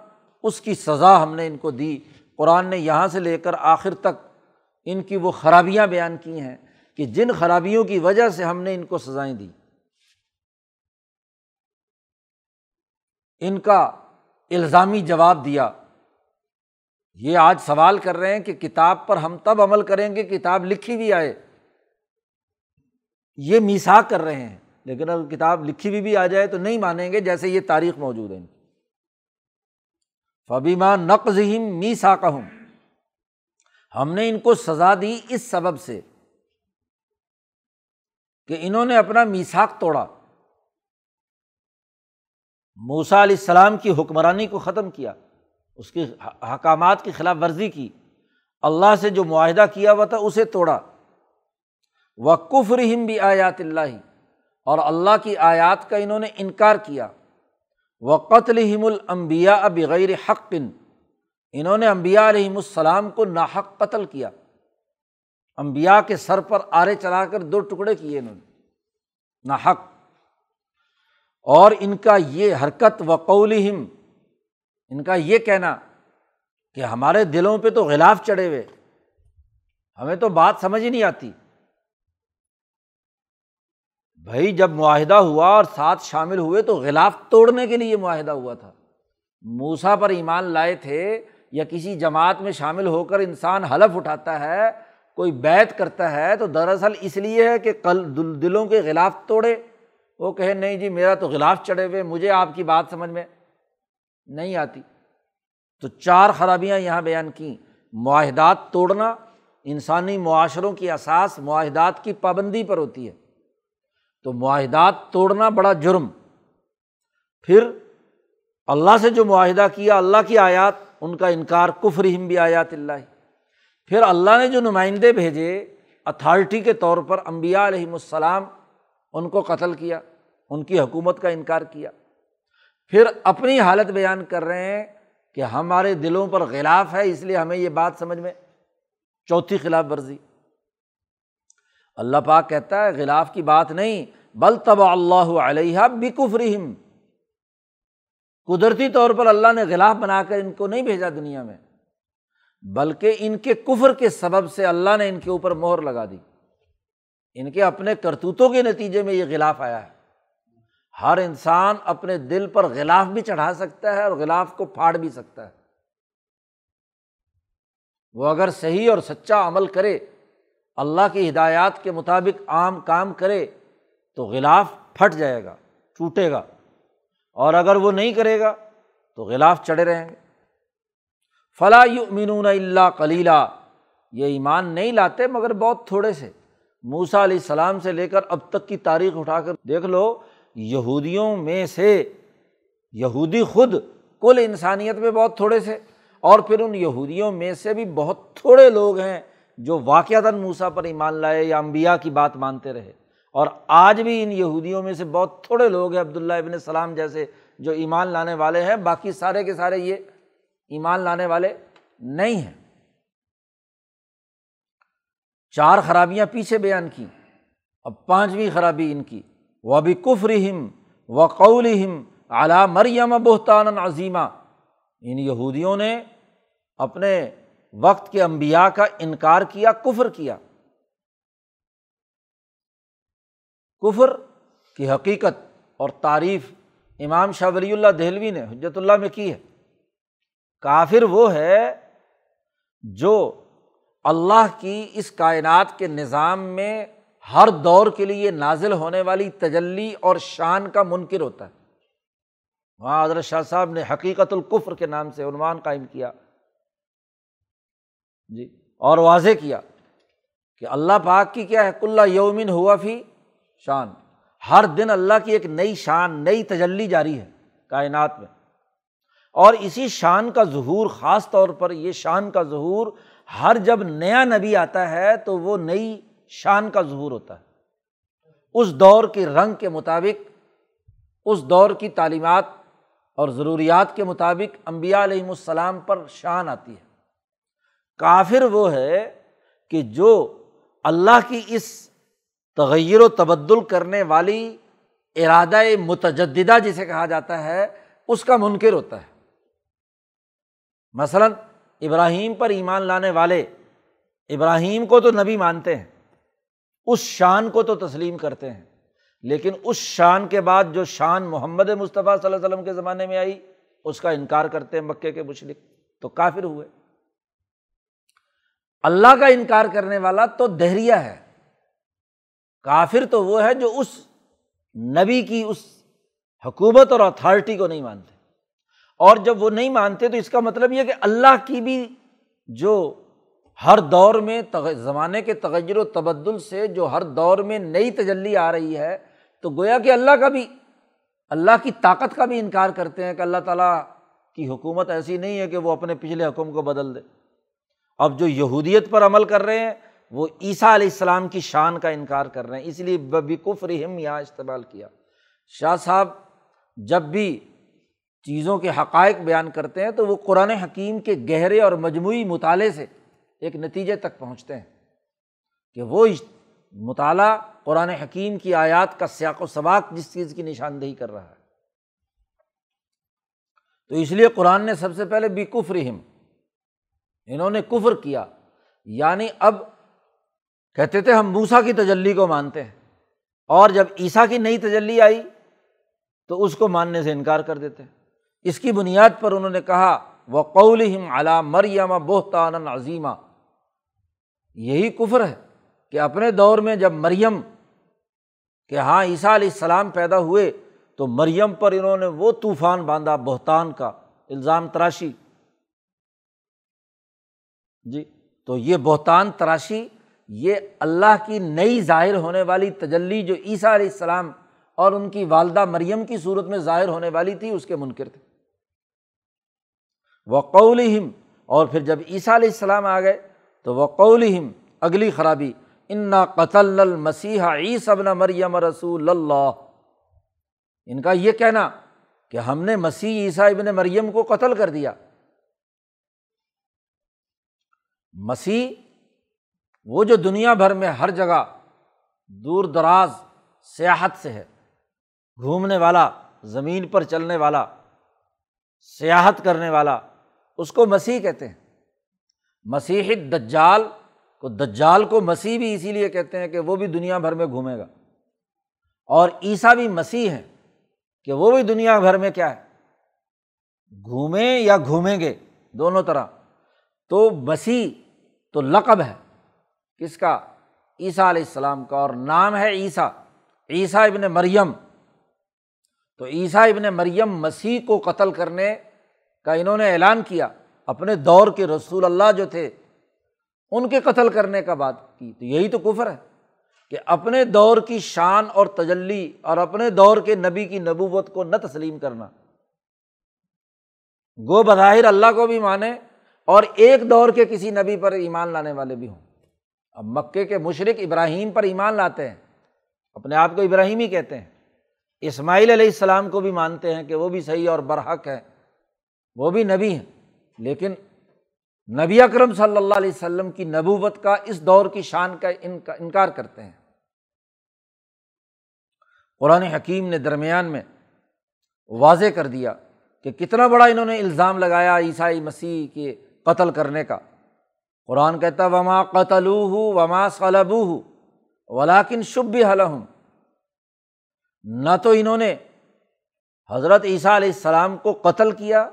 اس کی سزا ہم نے ان کو دی۔ قرآن نے یہاں سے لے کر آخر تک ان کی وہ خرابیاں بیان کی ہیں کہ جن خرابیوں کی وجہ سے ہم نے ان کو سزائیں دی ان کا الزامی جواب دیا۔ یہ آج سوال کر رہے ہیں کہ کتاب پر ہم تب عمل کریں گے کتاب لکھی بھی آئے۔ یہ میسا کر رہے ہیں، لیکن اگر کتاب لکھی ہوئی بھی آ جائے تو نہیں مانیں گے جیسے یہ تاریخ موجود ہے۔ فبیما نقزم میسا کہ ہم نے ان کو سزا دی اس سبب سے کہ انہوں نے اپنا میساک توڑا۔ موسا علیہ السلام کی حکمرانی کو ختم کیا، اس کی حکامات کی خلاف ورزی کی۔ اللہ سے جو معاہدہ کیا ہوا تھا، اسے توڑا۔ وہ کفرہم بھی آیات اللہ اور اللہ کی آیات کا انہوں نے انکار کیا۔ وہ قتل المبیا بغیر حق۔ انہوں نے امبیا علیہم السلام کو ناحق قتل کیا۔ امبیا کے سر پر آرے چلا کر دو ٹکڑے کیے انہوں نے۔ ناحق۔ اور ان کا یہ حرکت وقولہم ان کا یہ کہنا کہ ہمارے دلوں پہ تو غلاف چڑھے ہوئے، ہمیں تو بات سمجھ ہی نہیں آتی۔ بھائی، جب معاہدہ ہوا اور ساتھ شامل ہوئے تو غلاف توڑنے کے لیے معاہدہ ہوا تھا۔ موسا پر ایمان لائے تھے یا کسی جماعت میں شامل ہو کر انسان حلف اٹھاتا ہے، کوئی بیت کرتا ہے، تو دراصل اس لیے ہے کہ کل دلوں کے غلاف توڑے۔ وہ کہے، نہیں جی میرا تو غلاف چڑھے ہوئے، مجھے آپ کی بات سمجھ میں نہیں آتی۔ تو چار خرابیاں یہاں بیان کیں معاہدات توڑنا، انسانی معاشروں کی اساس معاہدات کی پابندی پر ہوتی ہے۔ تو معاہدات توڑنا بڑا جرم۔ پھر اللہ سے جو معاہدہ کیا، اللہ کی آیات، ان کا انکار کفر ہم بھی آیات اللہ۔ پھر اللہ نے جو نمائندے بھیجے، اتھارٹی کے طور پر امبیا علیہم السلام، ان کو قتل کیا۔ ان کی حکومت کا انکار کیا۔ پھر اپنی حالت بیان کر رہے ہیں کہ ہمارے دلوں پر غلاف ہے، اس لیے ہمیں یہ بات سمجھ میں۔ چوتھی خلاف ورزی۔ اللہ پاک کہتا ہے، غلاف کی بات نہیں، بل تب اللہ علیہ بکف رحم قدرتی طور پر اللہ نے غلاف بنا کر ان کو نہیں بھیجا دنیا میں، بلکہ ان کے کفر کے سبب سے اللہ نے ان کے اوپر مہر لگا دی۔ ان کے اپنے کرتوتوں کے نتیجے میں یہ غلاف آیا ہے۔ ہر انسان اپنے دل پر غلاف بھی چڑھا سکتا ہے اور غلاف کو پھاڑ بھی سکتا ہے۔ وہ اگر صحیح اور سچا عمل کرے، اللہ کی ہدایات کے مطابق عام کام کرے، تو غلاف پھٹ جائے گا، ٹوٹے گا۔ اور اگر وہ نہیں کرے گا، تو غلاف چڑھے رہیں گے۔ فلاں یؤمنون اللہ کلیلہ یہ ایمان نہیں لاتے مگر بہت تھوڑے سے۔ موسا علیہ السلام سے لے کر اب تک کی تاریخ اٹھا کر دیکھ لو یہودیوں میں سے یہودی خود کل انسانیت میں بہت تھوڑے سے، اور پھر ان یہودیوں میں سے بھی بہت تھوڑے لوگ ہیں جو واقعات موسا پر ایمان لائے یا امبیا کی بات مانتے رہے۔ اور آج بھی ان یہودیوں میں سے بہت تھوڑے لوگ ہیں، عبداللہ ابن السلام جیسے جو ایمان لانے والے ہیں، باقی سارے کے سارے یہ ایمان لانے والے نہیں ہیں۔ چار خرابیاں پیچھے بیان کی، اب پانچویں خرابی ان کی۔ وہ بھی کفر ہم و قول ہم اعلیٰ مریم بہتان عظیمہ۔ ان یہودیوں نے اپنے وقت کے انبیاء کا انکار کیا، کفر کیا۔ کفر کی حقیقت اور تعریف امام شاہ ولی اللہ دہلوی نے حجرت اللہ میں کی ہے۔ کافر وہ ہے جو اللہ کی اس کائنات کے نظام میں ہر دور کے لیے نازل ہونے والی تجلی اور شان کا منکر ہوتا ہے۔ وہاں حضرت شاہ صاحب نے حقیقت القفر کے نام سے عنوان قائم کیا۔ جی اور واضح کیا کہ اللہ پاک کی کیا ہے؟ کلّہ یومن ہوا فی شان۔ ہر دن اللہ کی ایک نئی شان، نئی تجلی جاری ہے کائنات میں۔ اور اسی شان کا ظہور، خاص طور پر یہ شان کا ظہور، ہر جب نیا نبی آتا ہے تو وہ نئی شان کا ظہور ہوتا ہے۔ اس دور کے رنگ کے مطابق، اس دور کی تعلیمات اور ضروریات کے مطابق امبیا علیہم السلام پر شان آتی ہے۔ کافر وہ ہے کہ جو اللہ کی اس تغیر و تبدل کرنے والی ارادہ متجدہ جسے کہا جاتا ہے، اس کا منکر ہوتا ہے۔ مثلاً ابراہیم پر ایمان لانے والے ابراہیم کو تو نبی مانتے ہیں۔ اس شان کو تو تسلیم کرتے ہیں۔ لیکن اس شان کے بعد جو شان محمد مصطفیٰ صلی اللہ علیہ وسلم کے زمانے میں آئی، اس کا انکار کرتے ہیں مکے کے مشرق۔ تو کافر ہوئے۔ اللہ کا انکار کرنے والا تو دہریا ہے۔ کافر تو وہ ہے جو اس نبی کی اس حکومت اور اتھارٹی کو نہیں مانتے۔ اور جب وہ نہیں مانتے تو اس کا مطلب یہ کہ اللہ کی بھی جو ہر دور میں زمانے کے تغیر و تبدل سے جو ہر دور میں نئی تجلی آ رہی ہے، تو گویا کہ اللہ کا بھی، اللہ کی طاقت کا بھی انکار کرتے ہیں کہ اللہ تعالیٰ کی حکومت ایسی نہیں ہے کہ وہ اپنے پچھلے حکم کو بدل دے۔ اب جو یہودیت پر عمل کر رہے ہیں، وہ عیسیٰ علیہ السلام کی شان کا انکار کر رہے ہیں، اس لیے ببیکف رحم یہاں استعمال کیا۔ شاہ صاحب، جب بھی چیزوں کے حقائق بیان کرتے ہیں، تو وہ قرآن حکیم کے گہرے اور مجموعی مطالعے سے ایک نتیجے تک پہنچتے ہیں کہ وہ مطالعہ قرآن حکیم کی آیات کا سیاق و سباق جس چیز کی نشاندہی کر رہا ہے۔ تو اس لیے قرآن نے سب سے پہلے بھی کفر ہم انہوں نے کفر کیا۔ یعنی اب کہتے تھے ہم موسا کی تجلی کو مانتے ہیں، اور جب عیسیٰ کی نئی تجلی آئی تو اس کو ماننے سے انکار کر دیتے اس کی بنیاد پر انہوں نے کہا وہ قول علا مریم بہتان عظیمہ یہی کفر ہے کہ اپنے دور میں جب مریم کہ ہاں عیسیٰ علیہ السلام پیدا ہوئے تو مریم پر انہوں نے وہ طوفان باندھا، بہتان کا الزام تراشی۔ جی تو یہ بہتان تراشی، یہ اللہ کی نئی ظاہر ہونے والی تجلی جو عیسیٰ علیہ السلام اور ان کی والدہ مریم کی صورت میں ظاہر ہونے والی تھی، اس کے منکر تھے۔ وقول اور پھر جب عیسیٰ علیہ السلام آ گئے تو وقول اگلی خرابی، انا قتل المسیح عیسب مریم رسول اللہ ان کا یہ کہنا کہ ہم نے مسیح عیسیٰ ابن مریم کو قتل کر دیا۔ مسیح وہ جو دنیا بھر میں ہر جگہ دور دراز، سیاحت سے ہے، گھومنے والا، زمین پر چلنے والا، سیاحت کرنے والا، اس کو مسیح کہتے ہیں۔ مسیح دجال کو دجال کو مسیح بھی اسی لیے کہتے ہیں کہ وہ بھی دنیا بھر میں گھومے گا۔ اور عیسیٰ بھی مسیح ہے کہ وہ بھی دنیا بھر میں کیا ہے، گھومیں یا گھومیں گے دونوں طرح۔ تو مسیح تو لقب ہے، کس کا؟ عیسیٰ علیہ السلام کا، اور نام ہے عیسیٰ عیسیٰ ابن مریم۔ تو عیسیٰ ابن مریم مسیح کو قتل کرنے کا انہوں نے اعلان کیا۔ اپنے دور کے رسول اللہ جو تھے، ان کے قتل کرنے کا بات کی۔ تو یہی تو کفر ہے کہ اپنے دور کی شان اور تجلی اور اپنے دور کے نبی کی نبوت کو نہ تسلیم کرنا۔ گو بظاہر اللہ کو بھی مانے اور ایک دور کے کسی نبی پر ایمان لانے والے بھی ہوں۔ اب مکے کے مشرق ابراہیم پر ایمان لاتے ہیں، اپنے آپ کو ابراہیم ہی کہتے ہیں۔ اسماعیل علیہ السلام کو بھی مانتے ہیں کہ وہ بھی صحیح اور برحق ہے، وہ بھی نبی ہیں۔ لیکن نبی اکرم صلی اللہ علیہ وسلم کی نبوت کا اس دور کی شان کا انکار کرتے ہیں۔ قرآن حکیم نے درمیان میں واضح کر دیا کہ کتنا بڑا انہوں نے الزام لگایا عیسائی مسیح کے قتل کرنے کا۔ قرآن کہتا وما قتل وما صلب ولاکن شب حلم نہ تو انہوں نے حضرت عیسیٰ علیہ السلام کو قتل کیا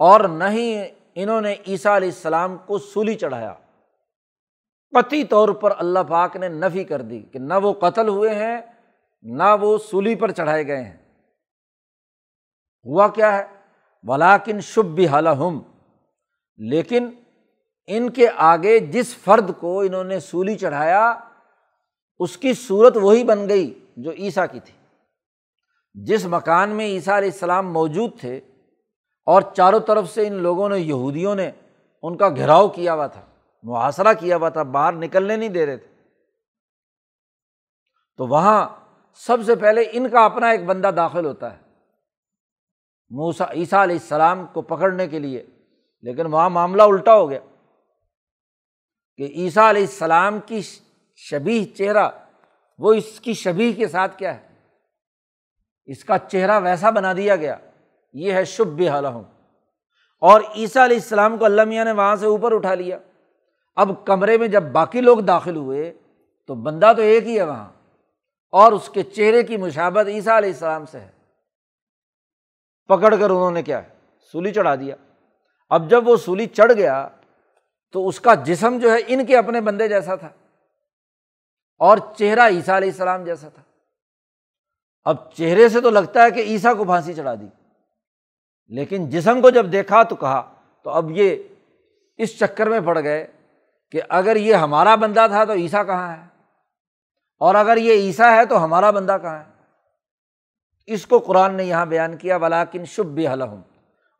اور نہ ہی انہوں نے عیسیٰ علیہ السلام کو سولی چڑھایا۔ قطعی طور پر اللہ پاک نے نفی کر دی کہ نہ وہ قتل ہوئے ہیں، نہ وہ سولی پر چڑھائے گئے ہیں۔ ہوا کیا ہے؟ ولاکن شب بھی حلحم لیکن ان کے آگے جس فرد کو انہوں نے سولی چڑھایا، اس کی صورت وہی بن گئی جو عیسیٰ کی تھی۔ جس مکان میں عیسیٰ علیہ السلام موجود تھے اور چاروں طرف سے ان لوگوں نے، یہودیوں نے ان کا گھیراؤ کیا ہوا تھا، محاصرہ کیا ہوا تھا، باہر نکلنے نہیں دے رہے تھے۔ تو وہاں سب سے پہلے ان کا اپنا ایک بندہ داخل ہوتا ہے موسا عیسیٰ علیہ السلام کو پکڑنے کے لیے۔ لیکن وہاں معاملہ الٹا ہو گیا کہ عیسیٰ علیہ السلام کی شبی چہرہ، وہ اس کی شبی کے ساتھ کیا ہے؟ اس کا چہرہ ویسا بنا دیا گیا۔ یہ ہے شب بھی حالم اور عیسیٰ علیہ السلام کو اللہ میاں نے وہاں سے اوپر اٹھا لیا۔ اب کمرے میں جب باقی لوگ داخل ہوئے، تو بندہ تو ایک ہی ہے وہاں۔ اور اس کے چہرے کی مشابت عیسیٰ علیہ السلام سے ہے۔ پکڑ کر انہوں نے کیا ہے؟ سولی چڑھا دیا۔ اب جب وہ سولی چڑھ گیا، تو اس کا جسم جو ہے ان کے اپنے بندے جیسا تھا۔ اور چہرہ عیسیٰ علیہ السلام جیسا تھا۔ اب چہرے سے تو لگتا ہے کہ عیسیٰ کو پھانسی چڑھا دی۔ لیکن جسم کو جب دیکھا تو کہا، تو اب یہ اس چکر میں پڑ گئے کہ اگر یہ ہمارا بندہ تھا تو عیسیٰ کہاں ہے؟ اور اگر یہ عیسیٰ ہے تو ہمارا بندہ کہاں ہے؟ اس کو قرآن نے یہاں بیان کیا ولاکن شب بھی حلحم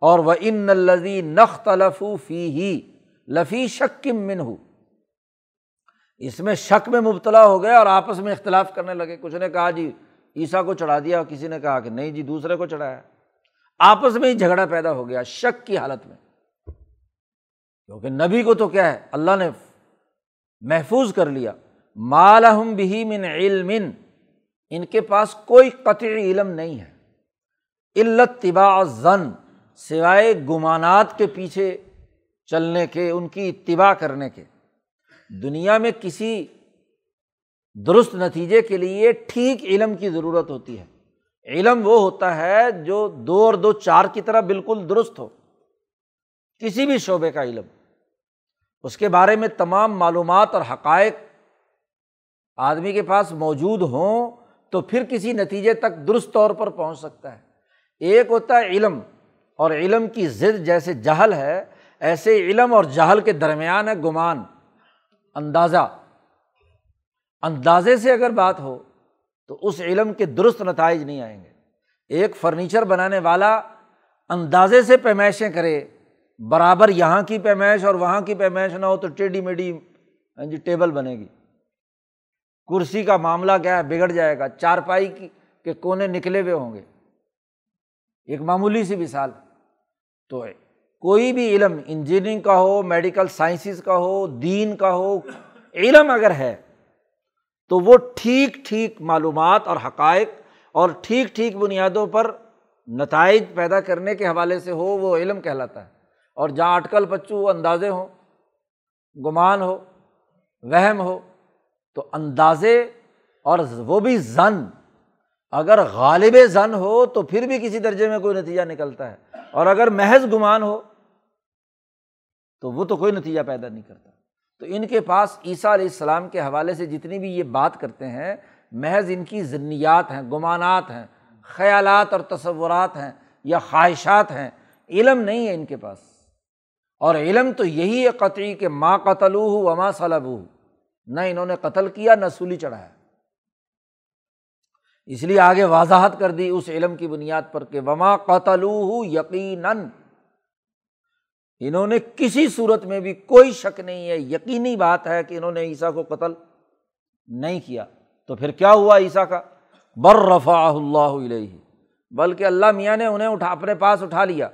اور وہ ان الزی نخ فی ہی لفی شک من ہو اس میں شک میں مبتلا ہو گئے اور آپس میں اختلاف کرنے لگے۔ کچھ نے کہا جی عیسیٰ کو چڑھا دیا اور کسی نے کہا کہ نہیں جی دوسرے کو چڑھایا۔ آپس میں ہی جھگڑا پیدا ہو گیا، شک کی حالت میں۔ کیونکہ نبی کو تو کیا ہے، اللہ نے محفوظ کر لیا۔ مالحم بھی من علم ان کے پاس کوئی قطعی علم نہیں ہے۔ علت طباء زن سوائے گمانات کے پیچھے چلنے کے، ان کی اتباع کرنے کے۔ دنیا میں کسی درست نتیجے کے لیے ٹھیک علم کی ضرورت ہوتی ہے۔ علم وہ ہوتا ہے جو دو اور دو چار کی طرح بالکل درست ہو۔ کسی بھی شعبے کا علم۔ اس کے بارے میں تمام معلومات اور حقائق آدمی کے پاس موجود ہوں تو پھر کسی نتیجے تک درست طور پر پہنچ سکتا ہے۔ ایک ہوتا ہے علم۔ اور علم کی ضد جیسے جہل ہے، ایسے علم اور جہل کے درمیان ہے گمان۔ اندازہ۔ اندازے سے اگر بات ہو تو اس علم کے درست نتائج نہیں آئیں گے۔ ایک فرنیچر بنانے والا اندازے سے پیمائشیں کرے، برابر یہاں کی پیمائش اور وہاں کی پیمائش نہ ہو تو ٹیڈی میڈی ہاں جی ٹیبل بنے گی۔ کرسی کا معاملہ کیا ہے؟ بگڑ جائے گا۔ چارپائی کی کے کونے نکلے ہوئے ہوں گے۔ ایک معمولی سی مثال۔ تو کوئی بھی علم انجینئرنگ کا ہو، میڈیکل سائنسز کا ہو، دین کا ہو، علم اگر ہے تو وہ ٹھیک ٹھیک معلومات اور حقائق اور ٹھیک ٹھیک بنیادوں پر نتائج پیدا کرنے کے حوالے سے ہو، وہ علم کہلاتا ہے۔ اور جہاں اٹکل پچو اندازے ہوں، گمان ہو، وہم ہو، تو اندازے اور وہ بھی زن۔ اگر غالب زن ہو، تو پھر بھی کسی درجے میں کوئی نتیجہ نکلتا ہے۔ اور اگر محض گمان ہو، تو وہ تو کوئی نتیجہ پیدا نہیں کرتا۔ تو ان کے پاس عیسیٰ علیہ السلام کے حوالے سے جتنی بھی یہ بات کرتے ہیں، محض ان کی ضنیات ہیں، گمانات ہیں، خیالات اور تصورات ہیں یا خواہشات ہیں، علم نہیں ہے ان کے پاس۔
اور علم تو یہی ہے قطعی کہ ماں قتل ہو وما صلب ہو نہ انہوں نے قتل کیا، نہ سولی چڑھایا۔ اس لیے آگے وضاحت کر دی اس علم کی بنیاد پر کہ وما قتل یقیناً انہوں نے کسی صورت میں بھی کوئی شک نہیں ہے، یقینی بات ہے کہ انہوں نے عیسیٰ کو قتل نہیں کیا۔ تو پھر کیا ہوا عیسیٰ کا؟ بر رفا اللہ علیہ۔ بلکہ اللہ میاں نے انہیں اٹھا، اپنے پاس اٹھا لیا،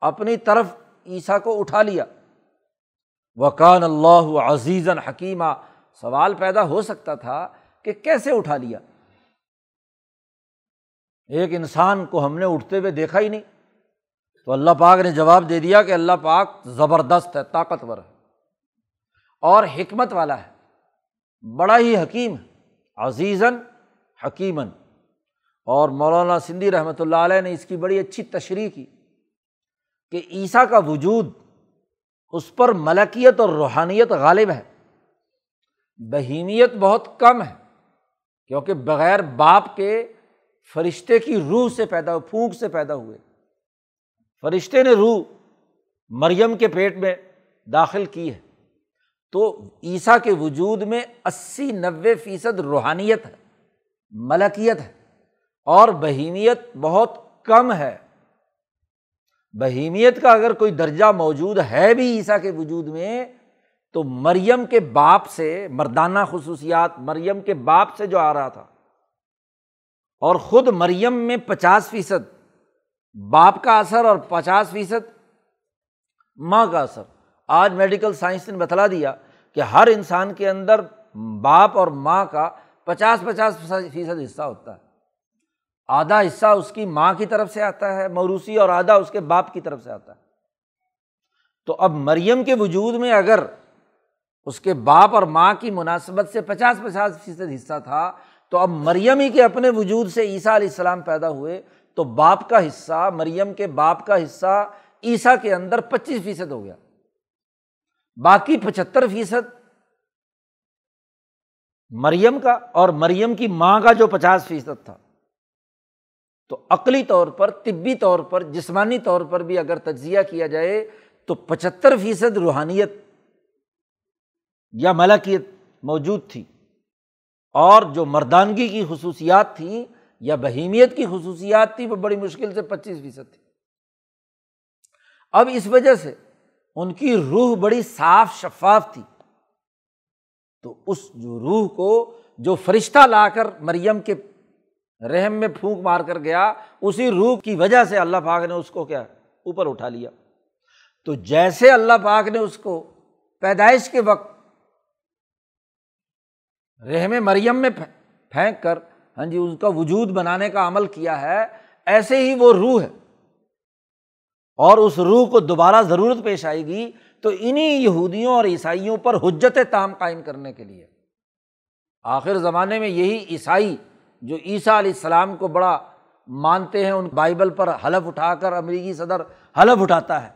اپنی طرف عیسیٰ کو اٹھا لیا۔ وکان اللہ عزیزن حکیمہ سوال پیدا ہو سکتا تھا کہ کیسے اٹھا لیا؟ ایک انسان کو ہم نے اٹھتے ہوئے دیکھا ہی نہیں۔ تو اللہ پاک نے جواب دے دیا کہ اللہ پاک زبردست ہے، طاقتور ہے۔ اور حکمت والا ہے۔ بڑا ہی حکیم ہے۔ عزیزن حکیمن اور مولانا سندھی رحمۃ اللہ علیہ نے اس کی بڑی اچھی تشریح کی کہ عیسیٰ کا وجود اس پر ملکیت اور روحانیت غالب ہے۔ بہیمیت بہت کم ہے، کیونکہ بغیر باپ کے فرشتے کی روح سے پیدا، پھونک سے پیدا ہوئے۔ فرشتے نے روح مریم کے پیٹ میں داخل کی ہے۔ تو عیسیٰ کے وجود میں اسی نوے فیصد روحانیت ہے، ملکیت ہے اور بہیمیت بہت کم ہے۔ بہیمیت کا اگر کوئی درجہ موجود ہے بھی عیسیٰ کے وجود میں، تو مریم کے باپ سے مردانہ خصوصیات، مریم کے باپ سے جو آ رہا تھا، اور خود مریم میں پچاس فیصد باپ کا اثر اور پچاس فیصد ماں کا اثر۔ آج میڈیکل سائنس نے بتلا دیا کہ ہر انسان کے اندر باپ اور ماں کا پچاس پچاس فیصد حصہ ہوتا ہے۔ آدھا حصہ اس کی ماں کی طرف سے آتا ہے، موروثی، اور آدھا اس کے باپ کی طرف سے آتا ہے۔ تو اب مریم کے وجود میں اگر اس کے باپ اور ماں کی مناسبت سے پچاس پچاس فیصد حصہ تھا، تو اب مریم ہی کے اپنے وجود سے عیسیٰ علیہ السلام پیدا ہوئے۔ تو باپ کا حصہ، مریم کے باپ کا حصہ عیسیٰ کے اندر پچیس فیصد ہو گیا۔ باقی پچہتر فیصد مریم کا اور مریم کی ماں کا جو پچاس فیصد تھا۔ تو عقلی طور پر، طبی طور پر، جسمانی طور پر بھی اگر تجزیہ کیا جائے تو پچہتر فیصد روحانیت یا ملکیت موجود تھی۔ اور جو مردانگی کی خصوصیات تھیں یا بہیمیت کی خصوصیات تھی، وہ بڑی مشکل سے پچیس فیصد تھی۔ اب اس وجہ سے ان کی روح بڑی صاف شفاف تھی۔ تو اس جو روح کو جو فرشتہ لا کر مریم کے رحم میں پھونک مار کر گیا، اسی روح کی وجہ سے اللہ پاک نے اس کو کیا؟ اوپر اٹھا لیا۔ تو جیسے اللہ پاک نے اس کو پیدائش کے وقت رحم مریم میں پھینک کر ہاں جی اس کا وجود بنانے کا عمل کیا ہے، ایسے ہی وہ روح ہے۔ اور اس روح کو دوبارہ ضرورت پیش آئے گی تو انہیں یہودیوں اور عیسائیوں پر حجت تام قائم کرنے کے لیے۔ آخر زمانے میں یہی عیسائی جو عیسیٰ علیہ السلام کو بڑا مانتے ہیں، ان بائبل پر حلف اٹھا کر امریکی صدر حلف اٹھاتا ہے۔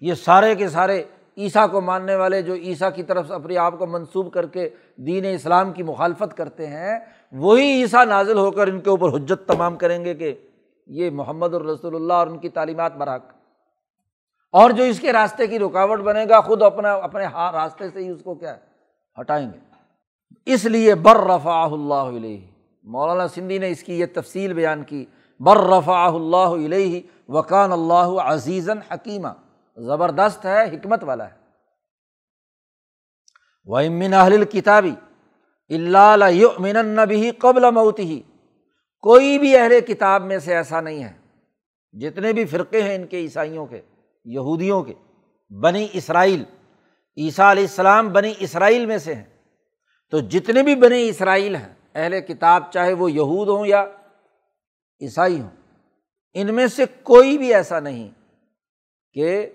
یہ سارے کے سارے عیسیٰ کو ماننے والے جو عیسیٰ کی طرف سے اپنے آپ کو منسوب کر کے دین اسلام کی مخالفت کرتے ہیں، وہی عیسیٰ نازل ہو کر ان کے اوپر حجت تمام کریں گے کہ یہ محمد الرسول اللہ اور ان کی تعلیمات برحق اور جو اس کے راستے کی رکاوٹ بنے گا، خود اپنا، اپنے ہاں راستے سے ہی اس کو کیا ہٹائیں گے۔ اس لیے بر رفا اللہ علیہ۔ مولانا سندھی نے اس کی یہ تفصیل بیان کی۔ بر رفا اللہ علیہ وکان اللہ عزیزن حکیمہ زبردست ہے، حکمت والا ہے۔ وہ امن اہل کتابی اللہ من نبی قبل موت ہی کوئی بھی اہل کتاب میں سے ایسا نہیں ہے۔ جتنے بھی فرقے ہیں ان کے عیسائیوں کے، یہودیوں کے، بنی اسرائیل، عیسیٰ علیہ السلام بنی اسرائیل میں سے ہیں۔ تو جتنے بھی بنی اسرائیل ہیں، اہل کتاب چاہے وہ یہود ہوں یا عیسائی ہوں، ان میں سے کوئی بھی ایسا نہیں کہ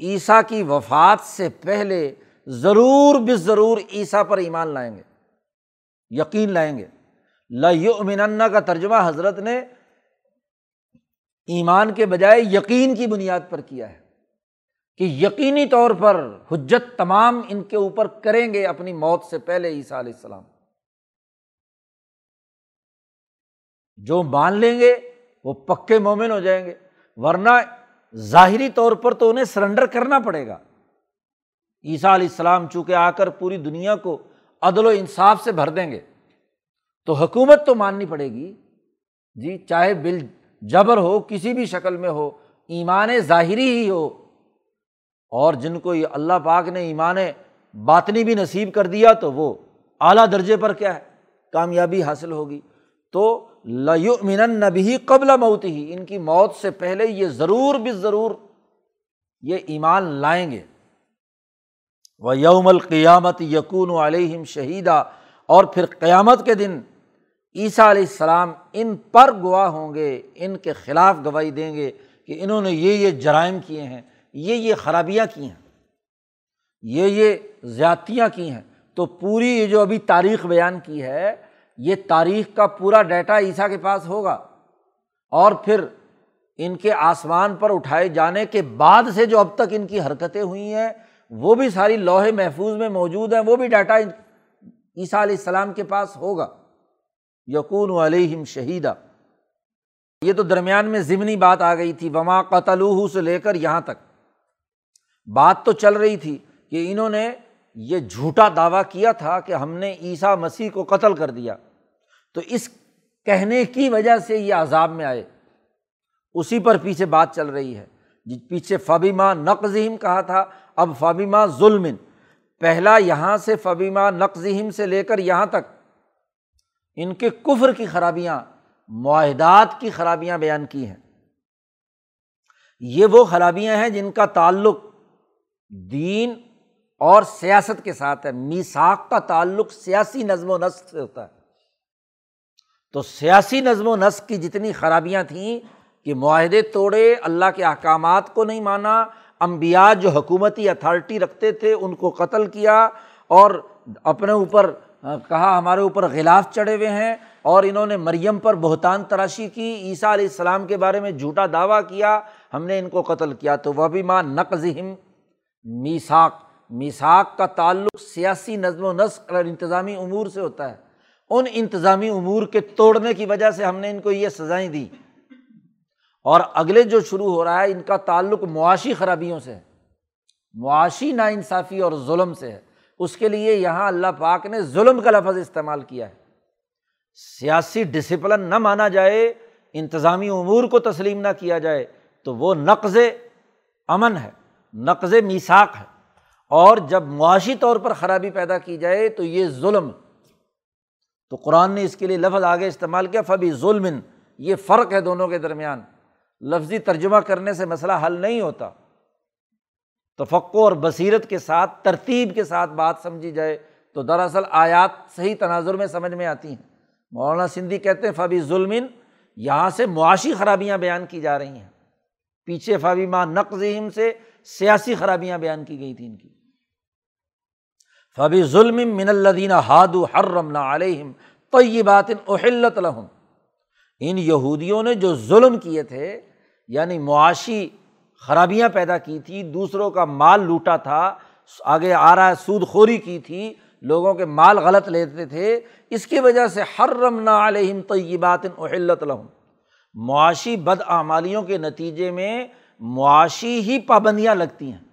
عیسیٰ کی وفات سے پہلے ضرور بے ضرور عیسیٰ پر ایمان لائیں گے، یقین لائیں گے۔ لمن کا ترجمہ حضرت نے ایمان کے بجائے یقین کی بنیاد پر کیا ہے کہ یقینی طور پر حجت تمام ان کے اوپر کریں گے اپنی موت سے پہلے عیسیٰ علیہ السلام۔ جو مان لیں گے وہ پکے مومن ہو جائیں گے، ورنہ ظاہری طور پر تو انہیں سرنڈر کرنا پڑے گا۔ عیسیٰ علیہ السلام چونکہ آ کر پوری دنیا کو عدل و انصاف سے بھر دیں گے، تو حکومت تو ماننی پڑے گی۔ جی چاہے بل جبر ہو، کسی بھی شکل میں ہو، ایمان ظاہری ہی ہو۔ اور جن کو اللہ پاک نے ایمان باطنی بھی نصیب کر دیا، تو وہ اعلیٰ درجے پر کیا ہے؟ کامیابی حاصل ہوگی۔ تو لمن نبی قبل موت ہی ان کی موت سے پہلے یہ ضرور بھی ضرور یہ ایمان لائیں گے۔ وہ یوم القیامت یقون علیہم شہیدہ اور پھر قیامت کے دن عیسیٰ علیہ السلام ان پر گواہ ہوں گے، ان کے خلاف گواہی دیں گے کہ انہوں نے یہ یہ جرائم کیے ہیں، یہ یہ خرابیاں کی ہیں، یہ یہ زیادتیاں کی ہیں۔ تو پوری یہ جو ابھی تاریخ بیان کی ہے یہ تاریخ کا پورا ڈیٹا عیسیٰ کے پاس ہوگا۔ اور پھر ان کے آسمان پر اٹھائے جانے کے بعد سے جو اب تک ان کی حرکتیں ہوئی ہیں، وہ بھی ساری لوہے محفوظ میں موجود ہیں، وہ بھی ڈیٹا عیسیٰ علیہ السلام کے پاس ہوگا۔ یقون علیہم شہیدہ۔ یہ تو درمیان میں ضمنی بات آ گئی تھی، وما قتل سے لے کر یہاں تک۔ بات تو چل رہی تھی کہ انہوں نے یہ جھوٹا دعویٰ کیا تھا کہ ہم نے عیسیٰ مسیح کو قتل کر دیا۔ تو اس کہنے کی وجہ سے یہ عذاب میں آئے۔ اسی پر پیچھے بات چل رہی ہے۔ جی، پیچھے فبیما نقزم کہا تھا، اب فبیما ظلم پہلا یہاں سے فبیما نقزم سے لے کر یہاں تک۔ ان کے کفر کی خرابیاں، معاہدات کی خرابیاں بیان کی ہیں۔ یہ وہ خرابیاں ہیں جن کا تعلق دین اور سیاست کے ساتھ ہے۔ میساک کا تعلق سیاسی نظم و نسق سے ہوتا ہے۔ تو سیاسی نظم و نسق کی جتنی خرابیاں تھیں کہ معاہدے توڑے، اللہ کے احکامات کو نہیں مانا امبیا جو حکومتی اتھارٹی رکھتے تھے ان کو قتل کیا اور اپنے اوپر، کہا ہمارے اوپر غلاف چڑھے ہوئے ہیں اور انہوں نے مریم پر بہتان تراشی کی، عیسیٰ علیہ السلام کے بارے میں جھوٹا دعویٰ کیا، ہم نے ان کو قتل کیا۔ تو وہ بھی ماں نقزم میساک میساک کا تعلق سیاسی نظم و نسق اور انتظامی امور سے ہوتا ہے۔ ان انتظامی امور کے توڑنے کی وجہ سے ہم نے ان کو یہ سزائیں دی اور اگلے جو شروع ہو رہا ہے، ان کا تعلق معاشی خرابیوں سے ہے۔ معاشی نا انصافی اور ظلم سے ہے۔ اس کے لیے یہاں اللہ پاک نے ظلم کا لفظ استعمال کیا ہے۔ سیاسی ڈسپلن نہ مانا جائے، انتظامی امور کو تسلیم نہ کیا جائے، تو وہ نقض امن ہے، نقض میساک ہے۔ اور جب معاشی طور پر خرابی پیدا کی جائے تو یہ ظلم، تو قرآن نے اس کے لیے لفظ آگے استعمال کیا، فبی ظلم، یہ فرق ہے دونوں کے درمیان۔ لفظی ترجمہ کرنے سے مسئلہ حل نہیں ہوتا۔ توقع اور بصیرت کے ساتھ، ترتیب کے ساتھ بات سمجھی جائے تو دراصل آیات صحیح تناظر میں سمجھ میں آتی ہیں۔ مولانا سندھی کہتے ہیں، فبی ظلم، یہاں سے معاشی خرابیاں بیان کی جا رہی ہیں۔ پیچھے فبی ماں نقزم سے سیاسی خرابیاں بیان کی گئی تھیں ان کی۔ فبی ظلم من الدین ہادو ہر علیہم تو یہ بات ان اہلت لہم۔ ان یہودیوں نے جو ظلم کیے تھے یعنی معاشی خرابیاں پیدا کی تھی، دوسروں کا مال لوٹا تھا، آگے آ رہا ہے سود خوری کی تھی، لوگوں کے مال غلط لیتے تھے، اس کی وجہ سے ہر علیہم طیبات اہلت لہم۔ معاشی بد اعمالیوں کے نتیجے میں معاشی ہی پابندیاں لگتی ہیں۔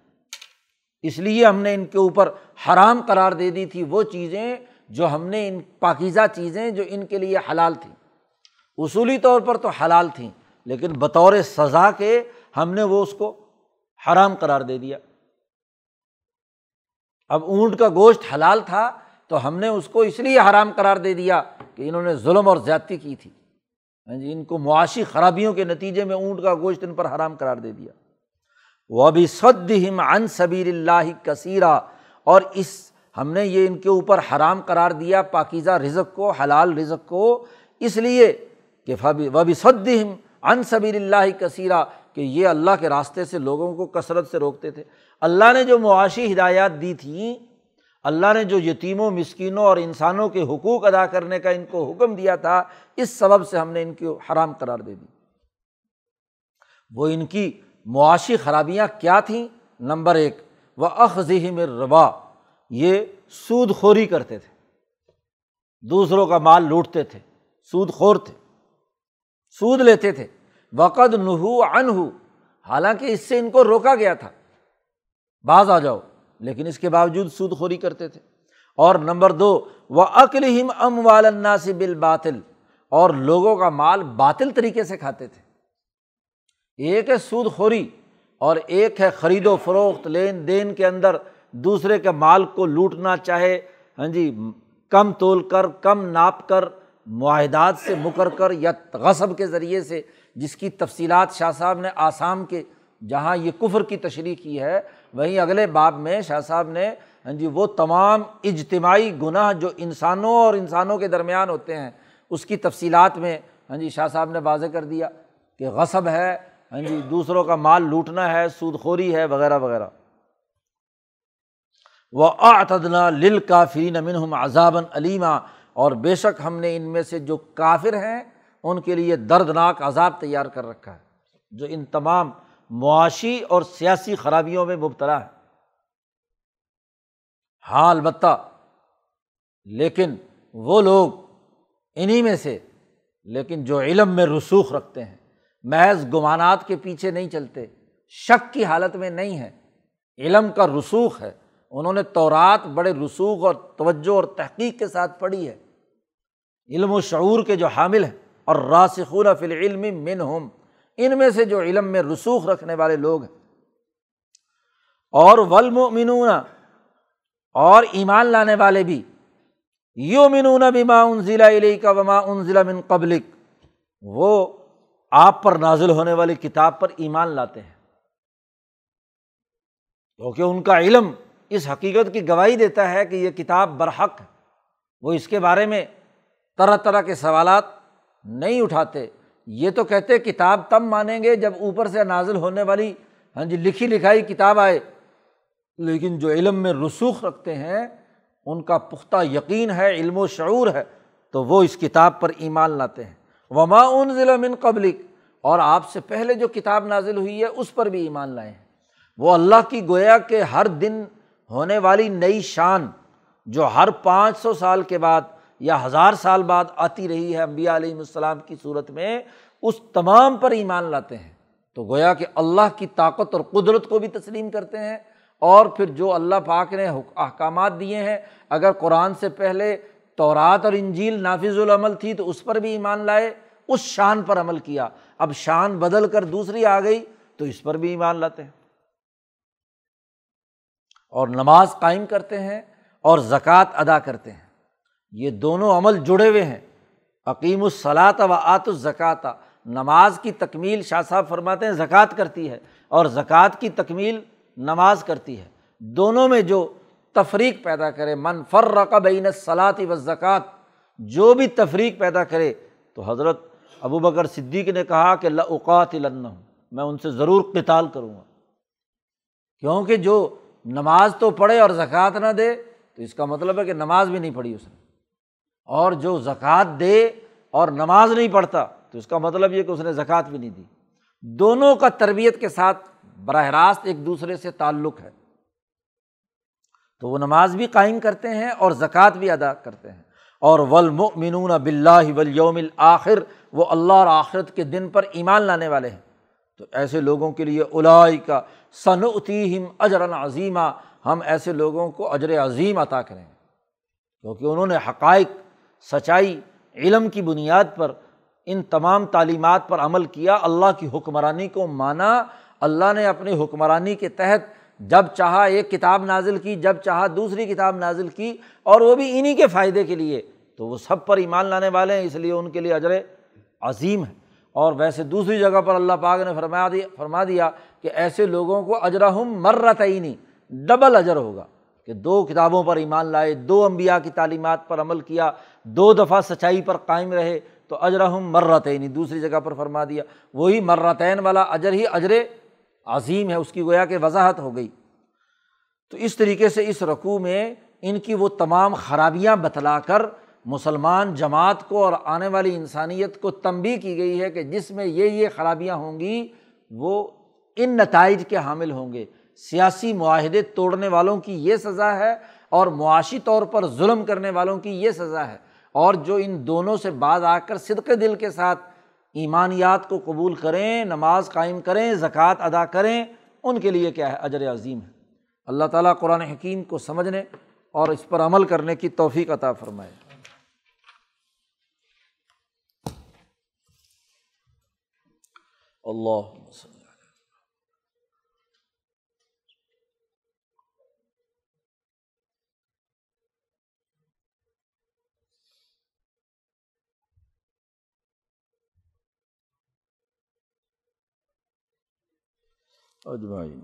اس لیے ہم نے ان کے اوپر حرام قرار دے دی تھی وہ چیزیں جو ہم نے ان پاکیزہ چیزیں جو ان کے لیے حلال تھیں۔ اصولی طور پر تو حلال تھیں، لیکن بطور سزا کے ہم نے وہ اس کو حرام قرار دے دیا۔ اب اونٹ کا گوشت حلال تھا تو ہم نے اس کو اس لیے حرام قرار دے دیا کہ انہوں نے ظلم اور زیادتی کی تھی۔ ہاں جی ان کو معاشی خرابیوں کے نتیجے میں اونٹ کا گوشت ان پر حرام قرار دے دیا۔ وہ بھی سد ہم ان صبیر اللہ کثیرہ اور اس، ہم نے یہ ان کے اوپر حرام قرار دیا، پاکیزہ رزق کو، حلال رزق کو۔ اس لیے کہ وہ بھی سد ہم ان صبیر اللہ کثیرہ کہ یہ اللہ کے راستے سے لوگوں کو کثرت سے روکتے تھے۔ اللہ نے جو معاشی ہدایات دی تھیں، اللہ نے جو یتیموں، مسکینوں اور انسانوں کے حقوق ادا کرنے کا ان کو حکم دیا تھا، اس سبب سے ہم نے ان کی حرام قرار دے دی۔ وہ ان کی معاشی خرابیاں کیا تھیں؟ نمبر ایک وہ اخذم ربا یہ سود خوری کرتے تھے۔ دوسروں کا مال لوٹتے تھے، سود خور تھے، سود لیتے تھے۔ وقد نحو ان حالانکہ اس سے ان کو روکا گیا تھا۔ باز آ جاؤ، لیکن اس کے باوجود سود خوری کرتے تھے۔ اور نمبر دو وہ عقل ہم ام والنا سے بال باطل اور لوگوں کا مال باطل طریقے سے کھاتے تھے۔ ایک ہے سود خوری اور ایک ہے خرید و فروخت، لین دین کے اندر دوسرے کے مال کو لوٹنا چاہے ہاں جی کم تول کر، کم ناپ کر، معاہدات سے مکر کر یا غصب کے ذریعے سے، جس کی تفصیلات شاہ صاحب نے آسام کے، جہاں یہ کفر کی تشریح کی ہے، وہیں اگلے باب میں شاہ صاحب نے ہاں جی وہ تمام اجتماعی گناہ جو انسانوں اور انسانوں کے درمیان ہوتے ہیں، اس کی تفصیلات میں ہاں جی شاہ صاحب نے واضح کر دیا کہ غصب ہے ہاں جی دوسروں کا مال لوٹنا ہے، سود خوری ہے، وغیرہ وغیرہ۔ وہ آتدنا لل کافرین امن عذابً علیمہ اور بے شک ہم نے ان میں سے جو کافر ہیں، ان کے لیے دردناک عذاب تیار کر رکھا ہے، جو ان تمام معاشی اور سیاسی خرابیوں میں مبتلا ہے۔ ہاں البتہ، لیکن وہ لوگ انہیں میں سے، لیکن جو علم میں رسوخ رکھتے ہیں۔ محض گمانات کے پیچھے نہیں چلتے، شک کی حالت میں نہیں ہے علم کا رسوخ ہے۔ انہوں نے تورات بڑے رسوخ اور توجہ اور تحقیق کے ساتھ پڑھی ہے۔ علم و شعور کے جو حامل ہیں، اور راسخون فی العلم من ہم ان میں سے جو علم میں رسوخ رکھنے والے لوگ ہیں۔ اور ولمنون اور ایمان لانے والے بھی۔ یو منون بما ان ضلع علیہ کا وما ان ضلع من قبلک۔ وہ آپ پر نازل ہونے والی کتاب پر ایمان لاتے ہیں۔ کیونکہ ان کا علم اس حقیقت کی گواہی دیتا ہے کہ یہ کتاب برحق ہے۔ وہ اس کے بارے میں طرح طرح کے سوالات نہیں اٹھاتے۔ یہ تو کہتے کتاب تب مانیں گے جب اوپر سے نازل ہونے والی ہاں جی لکھی لکھائی کتاب آئے۔ لیکن جو علم میں رسوخ رکھتے ہیں، ان کا پختہ یقین ہے، علم و شعور ہے، تو وہ اس کتاب پر ایمان لاتے ہیں۔ وما ان ضلع من قبلک۔ اور آپ سے پہلے جو کتاب نازل ہوئی ہے، اس پر بھی ایمان لائے ہیں وہ اللہ کی گویا کہ ہر دن ہونے والی نئی شان، جو ہر پانچ سو سال کے بعد یا ہزار سال بعد آتی رہی ہے امبیا علیہم السلام کی صورت میں، اس تمام پر ایمان لاتے ہیں۔ تو گویا کہ اللہ کی طاقت اور قدرت کو بھی تسلیم کرتے ہیں۔ اور پھر جو اللہ پاک نے احکامات دیے ہیں، اگر قرآن سے پہلے تورات اور انجیل نافذ العمل تھی تو اس پر بھی ایمان لائے، اس شان پر عمل کیا۔ اب شان بدل کر دوسری آ گئی تو اس پر بھی ایمان لاتے ہیں۔ اور نماز قائم کرتے ہیں اور زکوٰۃ ادا کرتے ہیں۔ یہ دونوں عمل جڑے ہوئے ہیں۔ عقیم الصلاۃ و آت الزکوٰۃ۔ نماز کی تکمیل شاہ صاحب فرماتے ہیں، زکوٰۃ کرتی ہے اور زکوٰۃ کی تکمیل نماز کرتی ہے۔ دونوں میں جو تفریق پیدا کرے، من فرق بین صلاحی و زکوٰۃ جو بھی تفریق پیدا کرے، تو حضرت ابو بکر صدیق نے کہا کہ لاوقات ہوں میں ان سے ضرور قتال کروں گا۔ کیونکہ جو نماز تو پڑھے اور زکوٰۃ نہ دے، تو اس کا مطلب ہے کہ نماز بھی نہیں پڑھی اس نے۔ اور جو زکوٰۃ دے اور نماز نہیں پڑھتا، تو اس کا مطلب یہ کہ اس نے زکوٰۃ بھی نہیں دی۔ دونوں کا تربیت کے ساتھ براہ راست ایک دوسرے سے تعلق ہے۔ تو وہ نماز بھی قائم کرتے ہیں اور زکوٰۃ بھی ادا کرتے ہیں۔ اور ولمنون بلّہ ولیوم الآخر، وہ اللہ اور آخرت کے دن پر ایمان لانے والے ہیں۔ تو ایسے لوگوں کے لیے الائی کا صنعتیم اجر عظیمہ ہم ایسے لوگوں کو اجر عظیم عطا کریں۔ کیونکہ انہوں نے حقائق، سچائی، علم کی بنیاد پر ان تمام تعلیمات پر عمل کیا، اللہ کی حکمرانی کو مانا، اللہ نے اپنی حکمرانی کے تحت جب چاہا ایک کتاب نازل کی، جب چاہا دوسری کتاب نازل کی، اور وہ بھی انہیں کے فائدے کے لیے، تو وہ سب پر ایمان لانے والے ہیں، اس لیے ان کے لیے اجر عظیم ہے۔ اور ویسے دوسری جگہ پر اللہ پاک نے فرما دیا فرما دیا کہ ایسے لوگوں کو اجرہم مرتعینی ڈبل اجر ہوگا کہ دو کتابوں پر ایمان لائے، دو امبیا کی تعلیمات پر عمل کیا، دو دفعہ سچائی پر قائم رہے، تو اجرہم مرتعینی دوسری جگہ پر فرما دیا۔ وہی مرتعین والا اجر ہی اجر عظیم ہے، اس کی گویا کہ وضاحت ہو گئی۔ تو اس طریقے سے اس رقوع میں ان کی وہ تمام خرابیاں بتلا کر مسلمان جماعت کو اور آنے والی انسانیت کو تنبی کی گئی ہے کہ جس میں یہ یہ خرابیاں ہوں گی، وہ ان نتائج کے حامل ہوں گے۔ سیاسی معاہدے توڑنے والوں کی یہ سزا ہے اور معاشی طور پر ظلم کرنے والوں کی یہ سزا ہے۔ اور جو ان دونوں سے بعض آ کر صدق دل کے ساتھ ایمانیات کو قبول کریں، نماز قائم کریں، زکوٰۃ ادا کریں، ان کے لیے کیا ہے؟ اجر عظیم ہے۔ اللہ تعالیٰ قرآن حکیم کو سمجھنے اور اس پر عمل کرنے کی توفیق عطا فرمائے۔ اللہ اجمعین۔